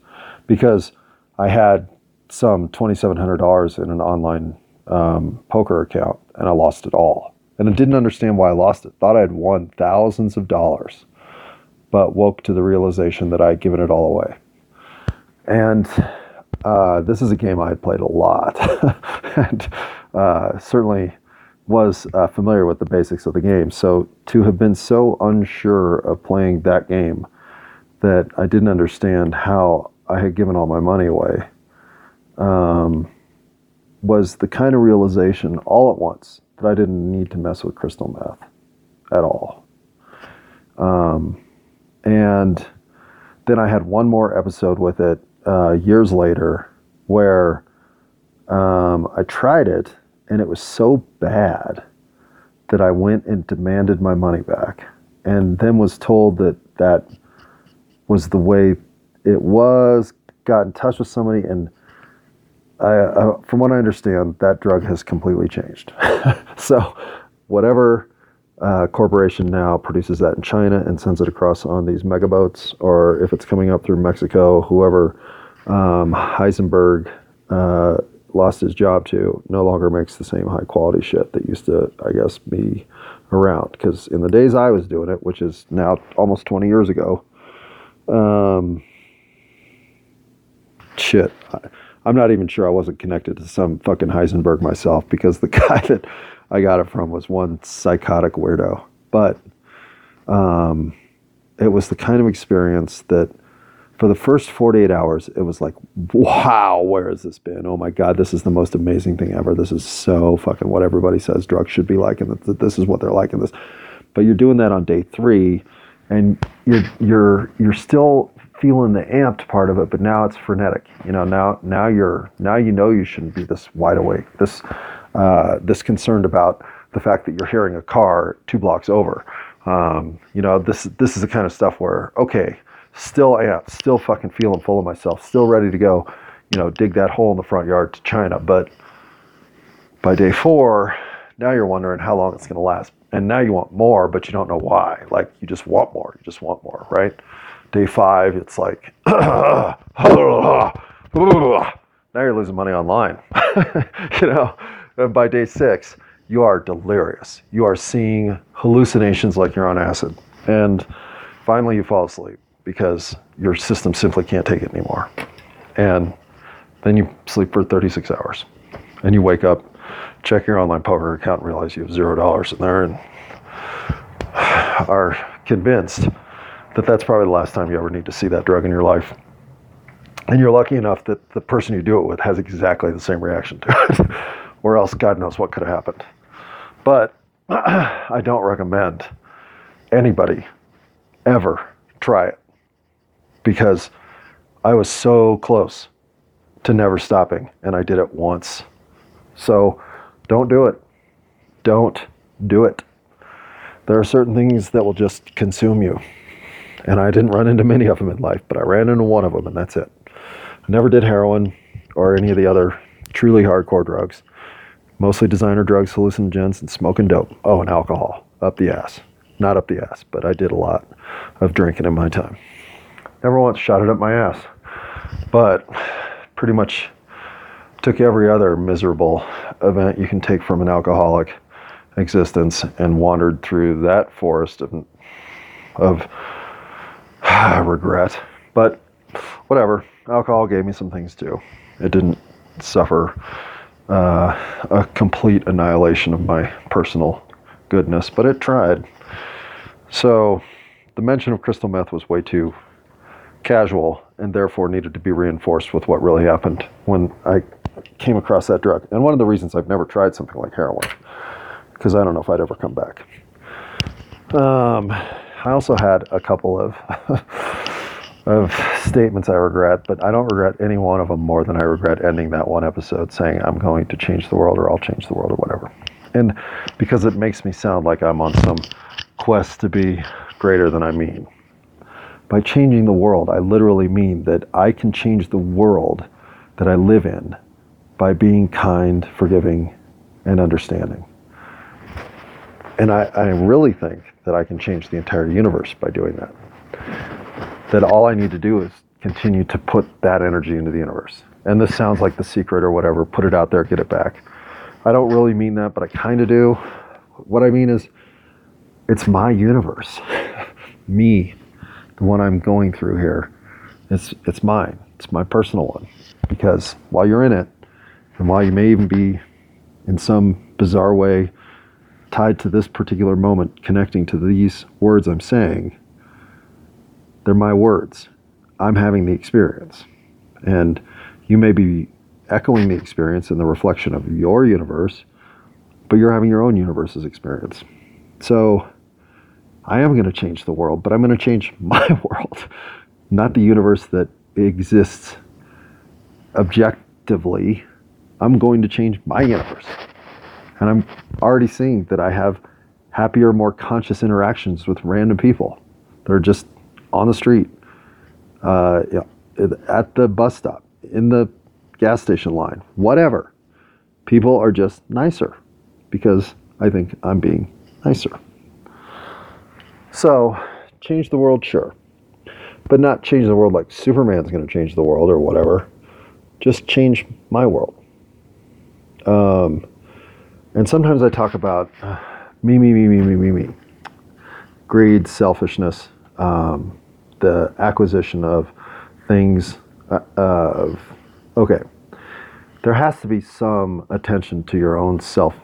A: because I had some $2,700 in an online um, poker account and I lost it all. And I didn't understand why I lost it. Thought I had won thousands of dollars, but woke to the realization that I had given it all away. And uh, this is a game I had played a lot, and uh, certainly was uh, familiar with the basics of the game. So to have been so unsure of playing that game that I didn't understand how I had given all my money away um, was the kind of realization all at once that I didn't need to mess with crystal meth at all. Um, and then I had one more episode with it uh, years later where um, I tried it and it was so bad that I went and demanded my money back, and then was told that that was the way it was. Got in touch with somebody, and I, uh, from what I understand, that drug has completely changed. so, whatever uh, corporation now produces that in China and sends it across on these mega boats, or if it's coming up through Mexico, whoever um, Heisenberg uh, lost his job to no longer makes the same high quality shit that used to, I guess, be around. Because in the days I was doing it, which is now almost 20 years ago, um, shit, I, I'm not even sure I wasn't connected to some fucking Heisenberg myself because the guy that I got it from was one psychotic weirdo. But um, it was the kind of experience that for the first 48 hours, it was like, wow, where has this been? Oh my God, this is the most amazing thing ever. This is so fucking what everybody says drugs should be like, and that this is what they're like in this. But you're doing that on day three, and you're you're you're still feeling the amped part of it, but now it's frenetic. You know, now now you're now you know you shouldn't be this wide awake, this uh, this concerned about the fact that you're hearing a car two blocks over. Um, you know, this this is the kind of stuff where okay still amped, still fucking feeling full of myself, still ready to go, you know, dig that hole in the front yard to China. But by day four, now you're wondering how long it's going to last. And now you want more, but you don't know why. Like you just want more. You just want more, right? Day five, it's like, now you're losing money online. you know, and by day six, you are delirious. You are seeing hallucinations like you're on acid. And finally, you fall asleep because your system simply can't take it anymore. And then you sleep for 36 hours. And you wake up, check your online poker account, and realize you have zero dollars in there, and are convinced that that's probably the last time you ever need to see that drug in your life. And you're lucky enough that the person you do it with has exactly the same reaction to it, or else God knows what could have happened. But I don't recommend anybody ever try it because I was so close to never stopping, and I did it once. So don't do it. Don't do it. There are certain things that will just consume you. And I didn't run into many of them in life, but I ran into one of them, and that's it. I never did heroin or any of the other truly hardcore drugs. Mostly designer drugs, hallucinogens, and smoking dope. Oh, and alcohol. Up the ass. Not up the ass, but I did a lot of drinking in my time. Never once shot it up my ass. But pretty much took every other miserable event you can take from an alcoholic existence and wandered through that forest of, of regret. But whatever. Alcohol gave me some things too. It didn't suffer uh, a complete annihilation of my personal goodness, but it tried. So the mention of crystal meth was way too casual and therefore needed to be reinforced with what really happened when I came across that drug. And one of the reasons I've never tried something like heroin, because I don't know if I'd ever come back. Um, I also had a couple of of statements I regret, but I don't regret any one of them more than I regret ending that one episode saying I'm going to change the world or I'll change the world or whatever. And because it makes me sound like I'm on some quest to be greater than I mean. By changing the world, I literally mean that I can change the world that I live in by being kind, forgiving, and understanding. And I, I really think that I can change the entire universe by doing that that all I need to do is continue to put that energy into the universe. And this sounds like the secret or whatever. Put it out there, get it back. I don't really mean that, but I kind of do. What I mean is, it's my universe, me, the one I'm going through here. It's it's mine. It's my personal one. Because while you're in it, and while you may even be in some bizarre way tied to this particular moment, connecting to these words I'm saying, they're my words. I'm having the experience. And you may be echoing the experience in the reflection of your universe, but you're having your own universe's experience. So I am going to change the world, but I'm going to change my world, not the universe that exists objectively. I'm going to change my universe. And I'm already seeing that I have happier, more conscious interactions with random people. They're just on the street, uh, at the bus stop, in the gas station line, whatever. People are just nicer because I think I'm being nicer. So, change the world, sure. But not change the world like Superman's going to change the world or whatever. Just change my world. Um, and sometimes I talk about uh, me, me, me, me, me, me, me. Greed, selfishness, um, the acquisition of things uh, of okay. There has to be some attention to your own self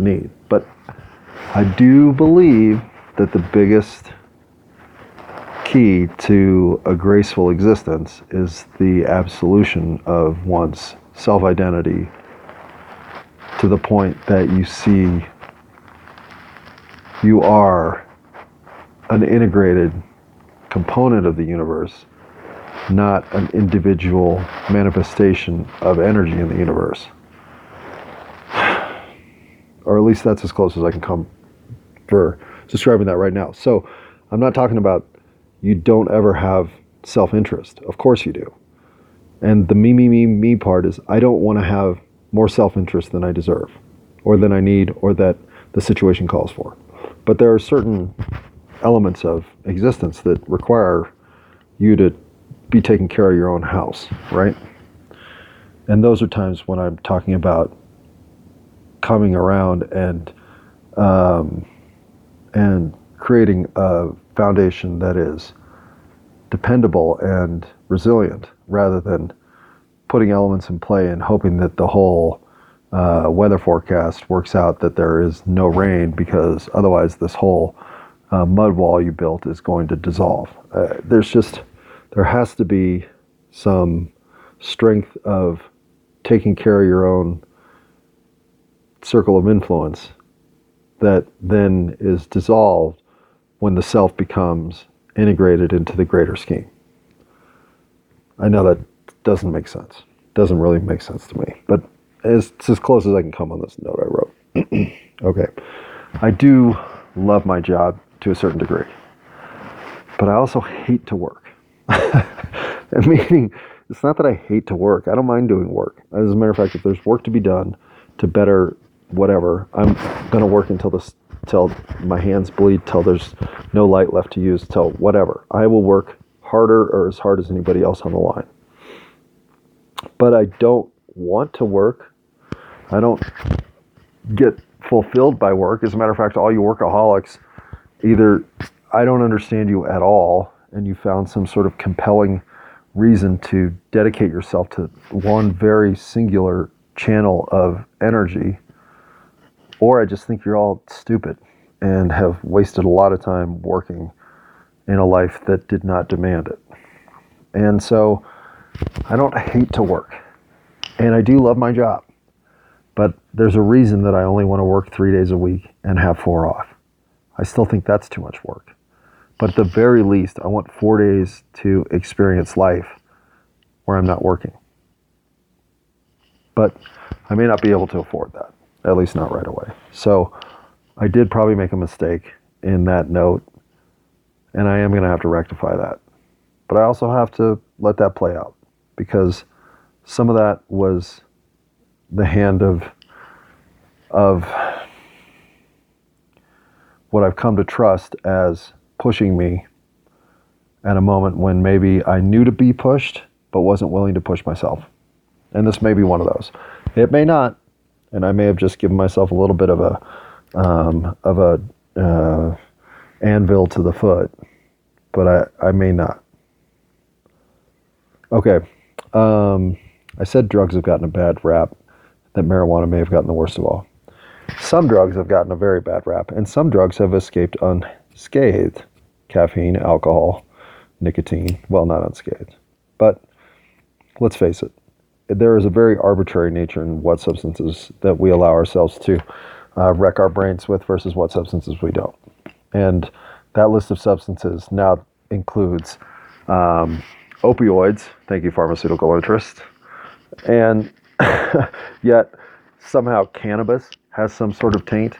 A: need but i do believe that the biggest key to a graceful existence is the absolution of one's self identity to the point that you see you are an integrated component of the universe, not an individual manifestation of energy in the universe. Or at least that's as close as I can come for describing that right now. So I'm not talking about you don't ever have self interest. Of course you do. And the me, me, me, me part is I don't want to have more self interest than I deserve, or than I need, or that the situation calls for. But there are certain elements of existence that require you to be taking care of your own house, right? And those are times when I'm talking about coming around and um, and creating a foundation that is dependable and resilient, rather than putting elements in play and hoping that the whole uh, weather forecast works out that there is no rain because otherwise this whole uh, mud wall you built is going to dissolve. Uh, there's just, there has to be some strength of taking care of your own circle of influence that then is dissolved when the self becomes integrated into the greater scheme. I know that doesn't make sense. Doesn't really make sense to me, but it's as close as I can come on this note I wrote. okay. I do love my job to a certain degree. But I also hate to work. Meaning, it's not that I hate to work. I don't mind doing work. As a matter of fact, if there's work to be done to better whatever, I'm going to work until this, till my hands bleed, till there's no light left to use, till whatever. I will work harder or as hard as anybody else on the line. But I don't want to work. I don't get fulfilled by work. As a matter of fact, all you workaholics either I don't understand you at all, and you found some sort of compelling reason to dedicate yourself to one very singular channel of energy, or I just think you're all stupid and have wasted a lot of time working in a life that did not demand it. And so I don't hate to work. And I do love my job. But there's a reason that I only want to work three days a week and have four off. I still think that's too much work. But at the very least, I want four days to experience life where I'm not working. But I may not be able to afford that, at least not right away. So I did probably make a mistake in that note, and I am going to have to rectify that. But I also have to let that play out because some of that was the hand of of what I've come to trust as pushing me at a moment when maybe I knew to be pushed but wasn't willing to push myself. And this may be one of those. It may not, and I may have just given myself a little bit of a um, of a uh, anvil to the foot, but I, I may not. Okay. Um, I said drugs have gotten a bad rap, that marijuana may have gotten the worst of all. Some drugs have gotten a very bad rap, and some drugs have escaped unscathed. Caffeine, alcohol, nicotine, well, not unscathed. But let's face it, there is a very arbitrary nature in what substances that we allow ourselves to uh, wreck our brains with versus what substances we don't. And that list of substances now includes um, opioids, thank you, pharmaceutical interest, and yet somehow cannabis has some sort of taint.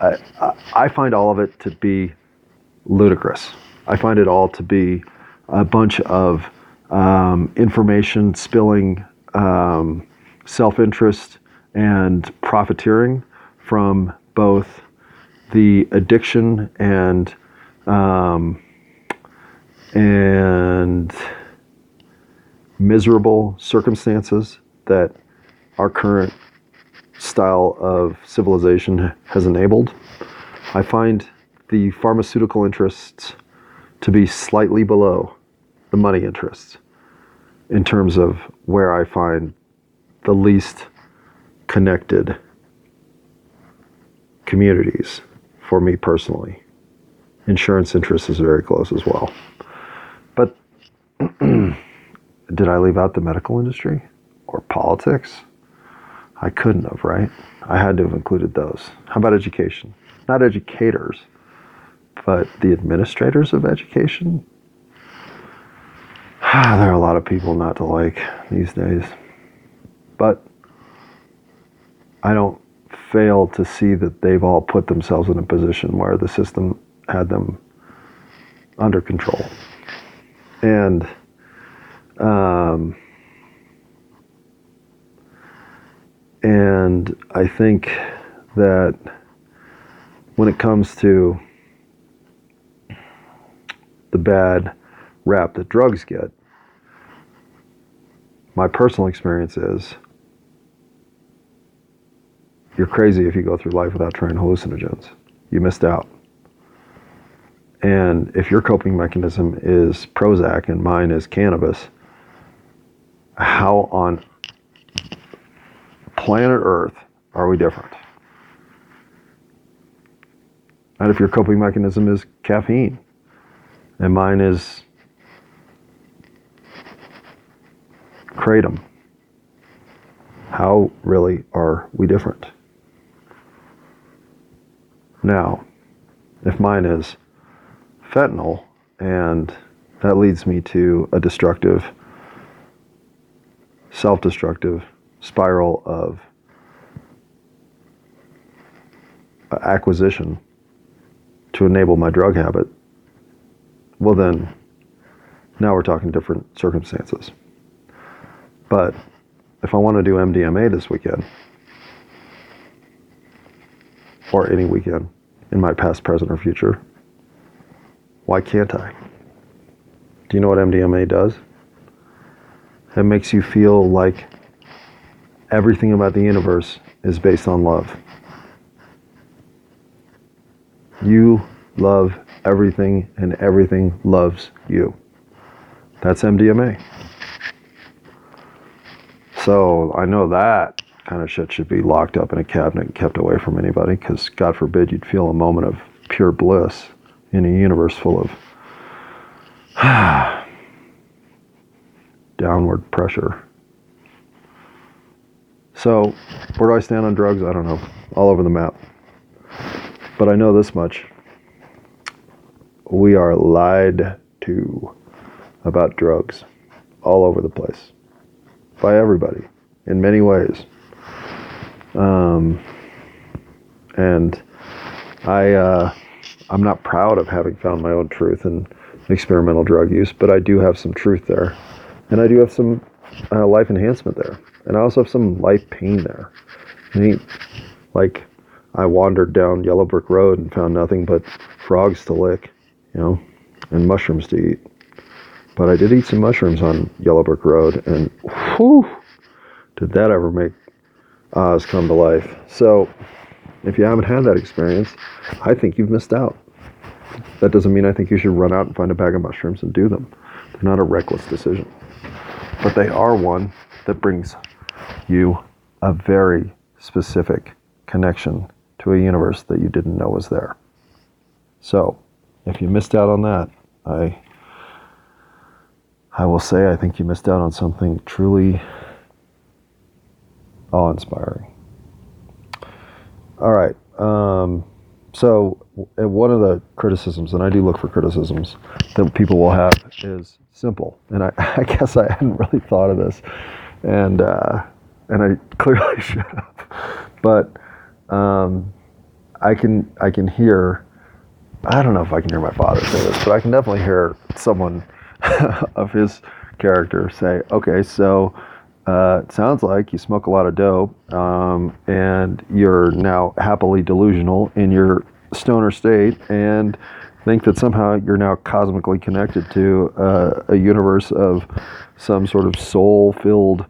A: I, I find all of it to be ludicrous. I find it all to be a bunch of um, information spilling, um, self interest, and profiteering from both the addiction and um, and miserable circumstances that our current style of civilization has enabled. I find the pharmaceutical interests to be slightly below the money interests in terms of where I find the least connected communities for me personally. Insurance interest is very close as well. But did I leave out the medical industry or politics? I couldn't have, right? I had to have included those. How about education? Not educators, but the administrators of education. there are a lot of people not to like these days. But I don't fail to see that they've all put themselves in a position where the system had them under control. And um, and I think that when it comes to the bad rap that drugs get, my personal experience is you're crazy if you go through life without trying hallucinogens. You missed out. And if your coping mechanism is Prozac and mine is cannabis, how on planet Earth are we different? And if your coping mechanism is caffeine and mine is kratom, how really are we different? Now, if mine is fentanyl and that leads me to a destructive, self destructive spiral of uh, acquisition to enable my drug habit, well, then now we're talking different circumstances. But if I want to do MDMA this weekend, or any weekend in my past, present, or future, why can't I? Do you know what MDMA does? It makes you feel like everything about the universe is based on love. You love everything, and everything loves you. That's MDMA. So I know that kind of shit should be locked up in a cabinet and kept away from anybody because, God forbid, you'd feel a moment of pure bliss in a universe full of downward pressure. So, where do I stand on drugs? I don't know. All over the map. But I know this much. We are lied to about drugs all over the place by everybody in many ways. Um, and I, uh, I'm not proud of having found my own truth in experimental drug use, but I do have some truth there, and I do have some uh, life enhancement there, and I also have some life pain there. Mean, like I wandered down Yellow Brick Road and found nothing but frogs to lick, you know, and mushrooms to eat. But I did eat some mushrooms on Yellow Brick Road, and whew, did that ever make Oz come to life? So, if you haven't had that experience, I think you've missed out. That doesn't mean I think you should run out and find a bag of mushrooms and do them. They're not a reckless decision. But they are one that brings you a very specific connection to a universe that you didn't know was there. So, if you missed out on that, I I will say I think you missed out on something truly awe-inspiring. All right. Um, so one of the criticisms, and I do look for criticisms that people will have, is simple. And I, I guess I hadn't really thought of this, and uh, and I clearly should have. But um, I can I can hear. I don't know if I can hear my father say this, but I can definitely hear someone of his character say, "Okay, so." Uh, it sounds like you smoke a lot of dope um, and you're now happily delusional in your stoner state and think that somehow you're now cosmically connected to uh, a universe of some sort of soul filled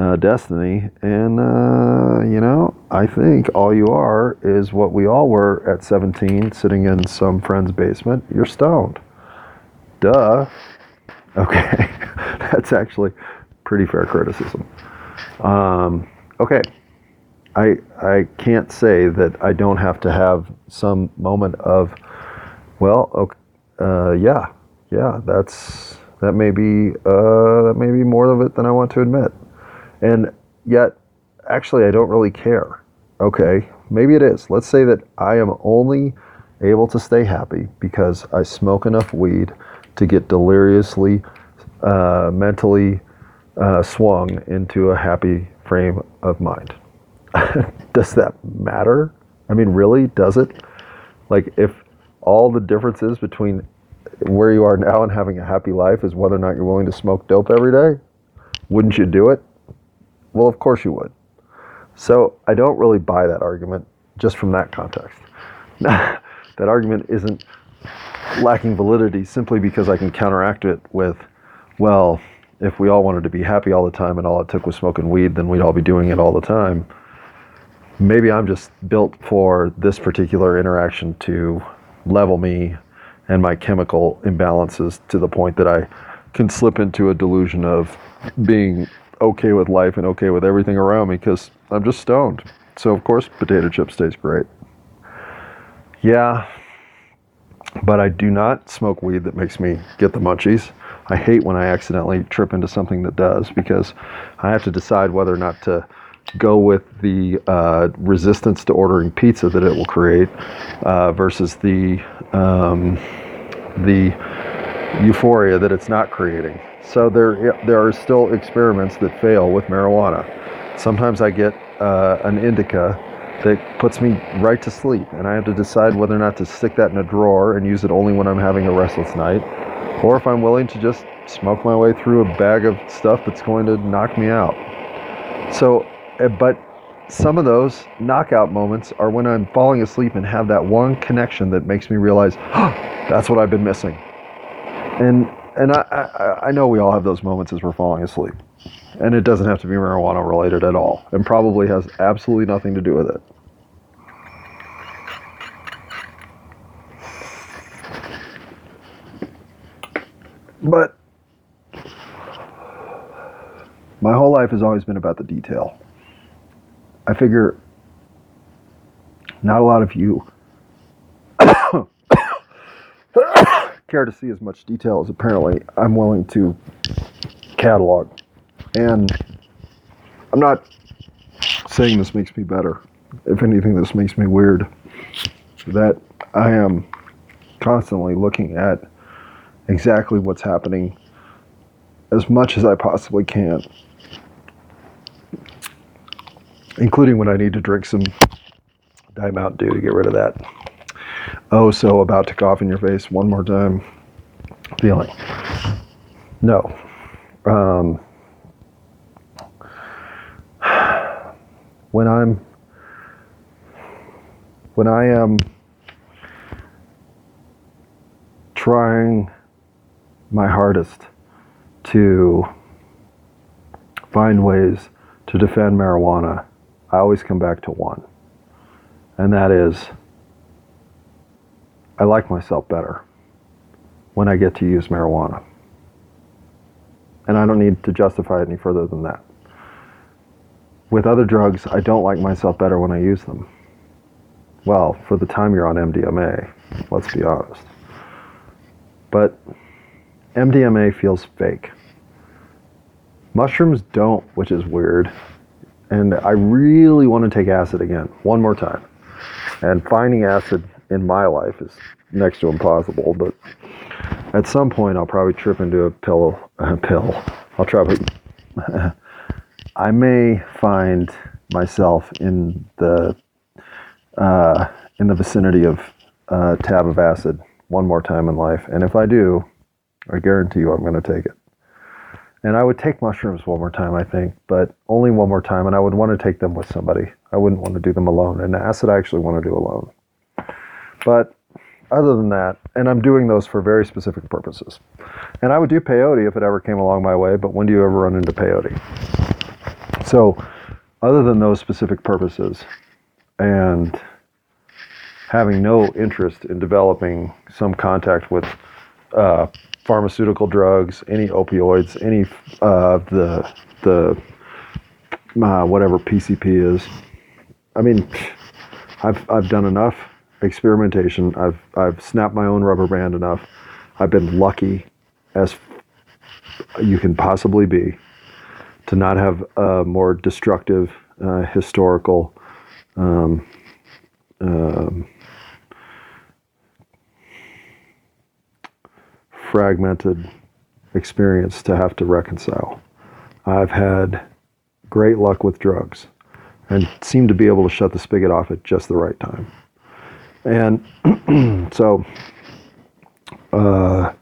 A: uh, destiny. And, uh, you know, I think all you are is what we all were at 17, sitting in some friend's basement. You're stoned. Duh. Okay. That's actually pretty fair criticism. Um, okay. I, I can't say that I don't have to have some moment of, well, okay, uh, yeah, yeah, that's that may be uh, that may be more of it than I want to admit, and yet, actually, I don't really care. Okay, maybe it is. Let's say that I am only able to stay happy because I smoke enough weed to get deliriously, uh, mentally uh, swung into a happy frame of mind. does that matter? I mean, really, does it? Like, if all the differences between where you are now and having a happy life is whether or not you're willing to smoke dope every day, wouldn't you do it? Well, of course you would. So I don't really buy that argument just from that context. that argument isn't lacking validity simply because I can counteract it with, well, if we all wanted to be happy all the time and all it took was smoking weed, then we'd all be doing it all the time. Maybe I'm just built for this particular interaction to level me and my chemical imbalances to the point that I can slip into a delusion of being okay with life and okay with everything around me because I'm just stoned. So, of course, potato chips taste great. Yeah, but I do not smoke weed that makes me get the munchies. I hate when I accidentally trip into something that does because I have to decide whether or not to go with the uh, resistance to ordering pizza that it will create uh, versus the um, the euphoria that it's not creating. So there there are still experiments that fail with marijuana. Sometimes I get uh, an indica that puts me right to sleep, and I have to decide whether or not to stick that in a drawer and use it only when I'm having a restless night, or if I'm willing to just smoke my way through a bag of stuff that's going to knock me out. So, eh, but some of those knockout moments are when I'm falling asleep and have that one connection that makes me realize, oh, that's what I've been missing. And and I, I, I know we all have those moments as we're falling asleep. And it doesn't have to be marijuana related at all, and probably has absolutely nothing to do with it. But my whole life has always been about the detail. I figure not a lot of you care to see as much detail as apparently I'm willing to catalog. And I'm not saying this makes me better. If anything, this makes me weird. That I am constantly looking at exactly what's happening as much as I possibly can, including when I need to drink some Diet Mountain Dew to get rid of that. Oh, so about to cough in your face one more time feeling. No. Um, when I'm when I am trying my hardest to find ways to defend marijuana, I always come back to one. And that is I like myself better when I get to use marijuana. And I don't need to justify it any further than that. With other drugs, I don't like myself better when I use them. Well, for the time you're on MDMA, let's be honest. But MDMA feels fake. Mushrooms don't, which is weird. And I really want to take acid again, one more time. And finding acid in my life is next to impossible, but at some point I'll probably trip into a pill. A pill. I'll try. I may find myself in the uh, in the vicinity of a tab of acid one more time in life, and if I do, I guarantee you I'm going to take it. And I would take mushrooms one more time, I think, but only one more time, and I would want to take them with somebody. I wouldn't want to do them alone. And acid, I actually want to do alone. But other than that, and I'm doing those for very specific purposes. And I would do peyote if it ever came along my way, but when do you ever run into peyote? So, other than those specific purposes, and having no interest in developing some contact with uh, pharmaceutical drugs, any opioids, any uh, the the uh, whatever PCP is. I mean, I've I've done enough experimentation. I've I've snapped my own rubber band enough. I've been lucky as you can possibly be to not have a more destructive uh, historical um, um, fragmented experience to have to reconcile. I've had great luck with drugs and seem to be able to shut the spigot off at just the right time. And so uh,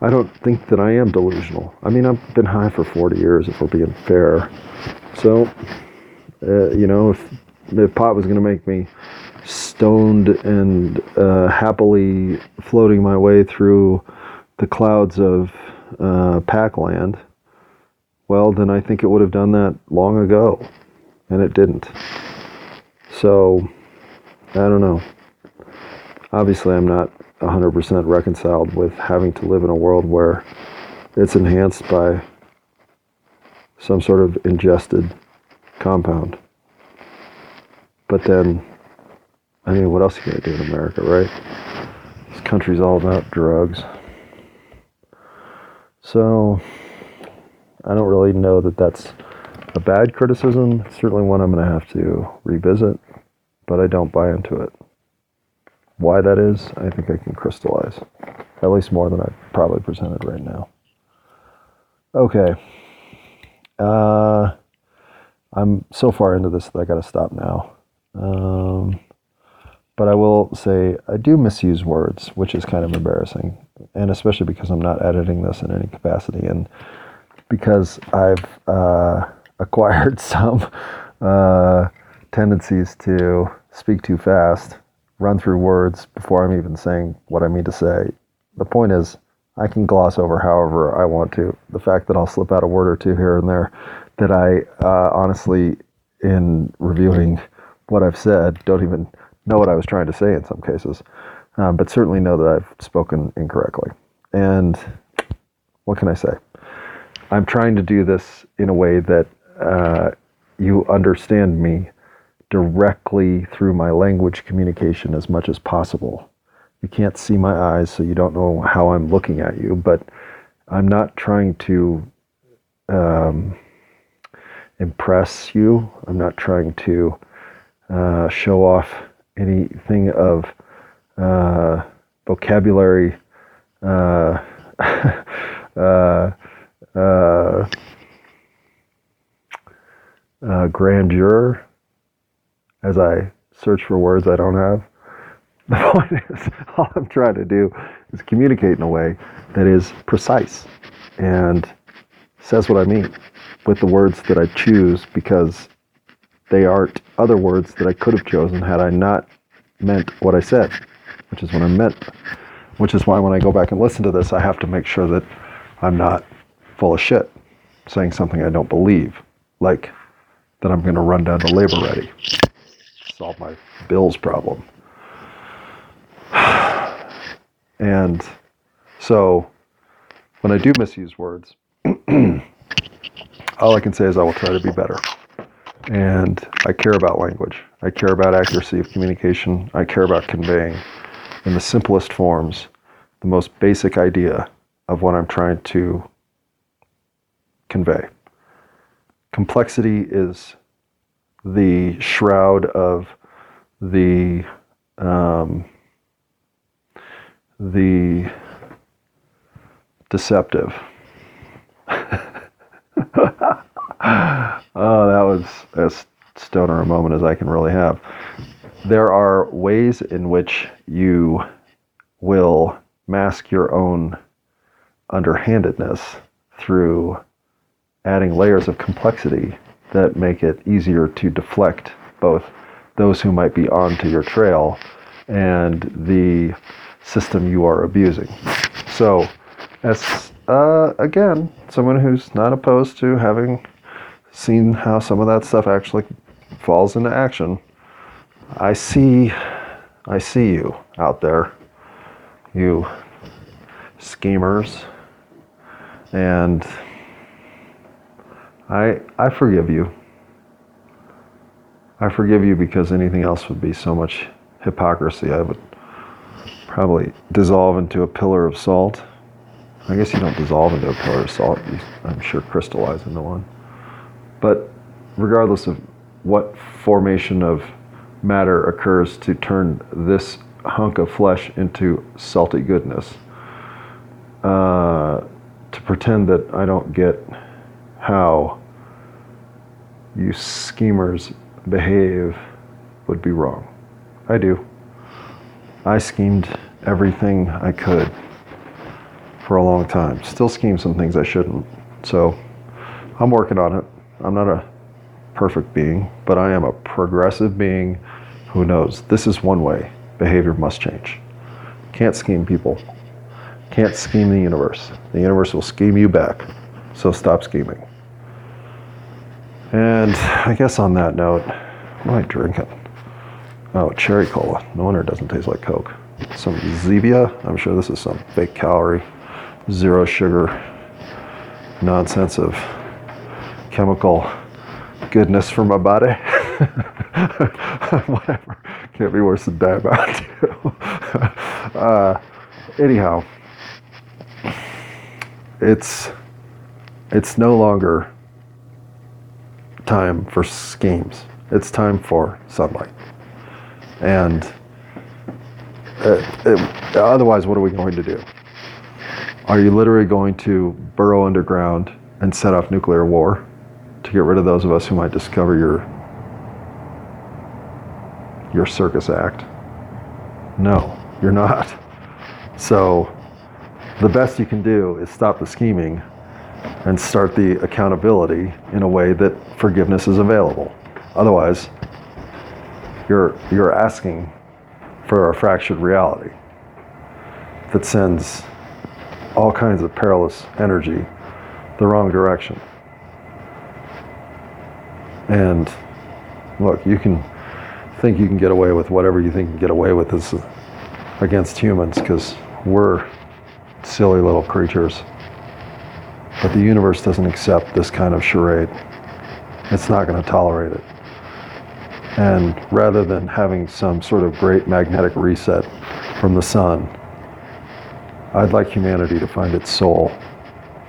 A: I don't think that I am delusional. I mean, I've been high for 40 years, if we're being fair. So, uh, you know, if, if pot was going to make me stoned and uh, happily floating my way through the clouds of uh, Packland, well, then I think it would have done that long ago, and it didn't. So, I don't know obviously I'm not 100% reconciled with having to live in a world where it's enhanced by some sort of ingested compound. But then, I mean, what else you to do in America, right? This country's all about drugs. So, I don't really know that that's a bad criticism. It's certainly one I'm going to have to revisit, but I don't buy into it why that is, I think I can crystallize. At least more than I've probably presented right now. Okay. Uh, I'm so far into this that I got to stop now. Um, but I will say I do misuse words, which is kind of embarrassing, and especially because I'm not editing this in any capacity, and because I've uh, acquired some uh, tendencies to speak too fast run through words before I'm even saying what I mean to say. The point is, I can gloss over however I want to. The fact that I'll slip out a word or two here and there, that I uh, honestly, in reviewing what I've said, don't even know what I was trying to say in some cases, um, but certainly know that I've spoken incorrectly. And what can I say? I'm trying to do this in a way that uh, you understand me directly through my language communication as much as possible. You can't see my eyes, so you don't know how I'm looking at you, but I'm not trying to um, impress you. I'm not trying to uh, show off anything of uh, vocabulary uh, uh, uh, uh, grandeur as I search for words I don't have. The point is, all I'm trying to do is communicate in a way that is precise and says what I mean with the words that I choose because they aren't other words that I could have chosen had I not meant what I said, which is what I meant. Which is why when I go back and listen to this, I have to make sure that I'm not full of shit saying something I don't believe, like that I'm going to run down to labor ready, solve my bills problem. And so when I do misuse words, all I can say is I will try to be better. And I care about language. I care about accuracy of communication. I care about conveying in the simplest forms the most basic idea of what I'm trying to convey. Complexity is the shroud of the um, the deceptive. oh, that was as stoner a moment as I can really have. There are ways in which you will mask your own underhandedness through adding layers of complexity that make it easier to deflect both those who might be onto your trail and the system you are abusing. So, as uh, again, someone who's not opposed to having seen how some of that stuff actually falls into action, I see, I see you out there, you schemers, and I I forgive you. I forgive you because anything else would be so much hypocrisy. I would probably dissolve into a pillar of salt. I guess you don't dissolve into a pillar of salt, you, I'm sure crystallize into one. But regardless of what formation of matter occurs to turn this hunk of flesh into salty goodness, uh, to pretend that I don't get how you schemers behave would be wrong. I do. I schemed everything I could for a long time. Still scheme some things I shouldn't. So I'm working on it. I'm not a perfect being, but I am a progressive being who knows this is one way. Behavior must change. Can't scheme people. Can't scheme the universe. The universe will scheme you back. So stop scheming. And I guess on that note, what am I drinking? Oh, cherry cola. No wonder it doesn't taste like Coke. Some Zevia. I'm sure this is some fake calorie, zero sugar nonsense of chemical goodness for my body. Whatever. Can't be worse than diabetes. uh, anyhow, it's it's no longer time for schemes. It's time for sunlight. And it, it, otherwise, what are we going to do? Are you literally going to burrow underground and set off nuclear war to get rid of those of us who might discover your your circus act? No, you're not. So the best you can do is stop the scheming and start the accountability in a way that forgiveness is available. Otherwise, you're, you're asking for a fractured reality that sends all kinds of perilous energy the wrong direction. And look, you can think you can get away with whatever you think you can get away with is against humans because we're silly little creatures. But the universe doesn't accept this kind of charade. It's not going to tolerate it. And rather than having some sort of great magnetic reset from the sun, I'd like humanity to find its soul.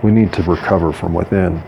A: We need to recover from within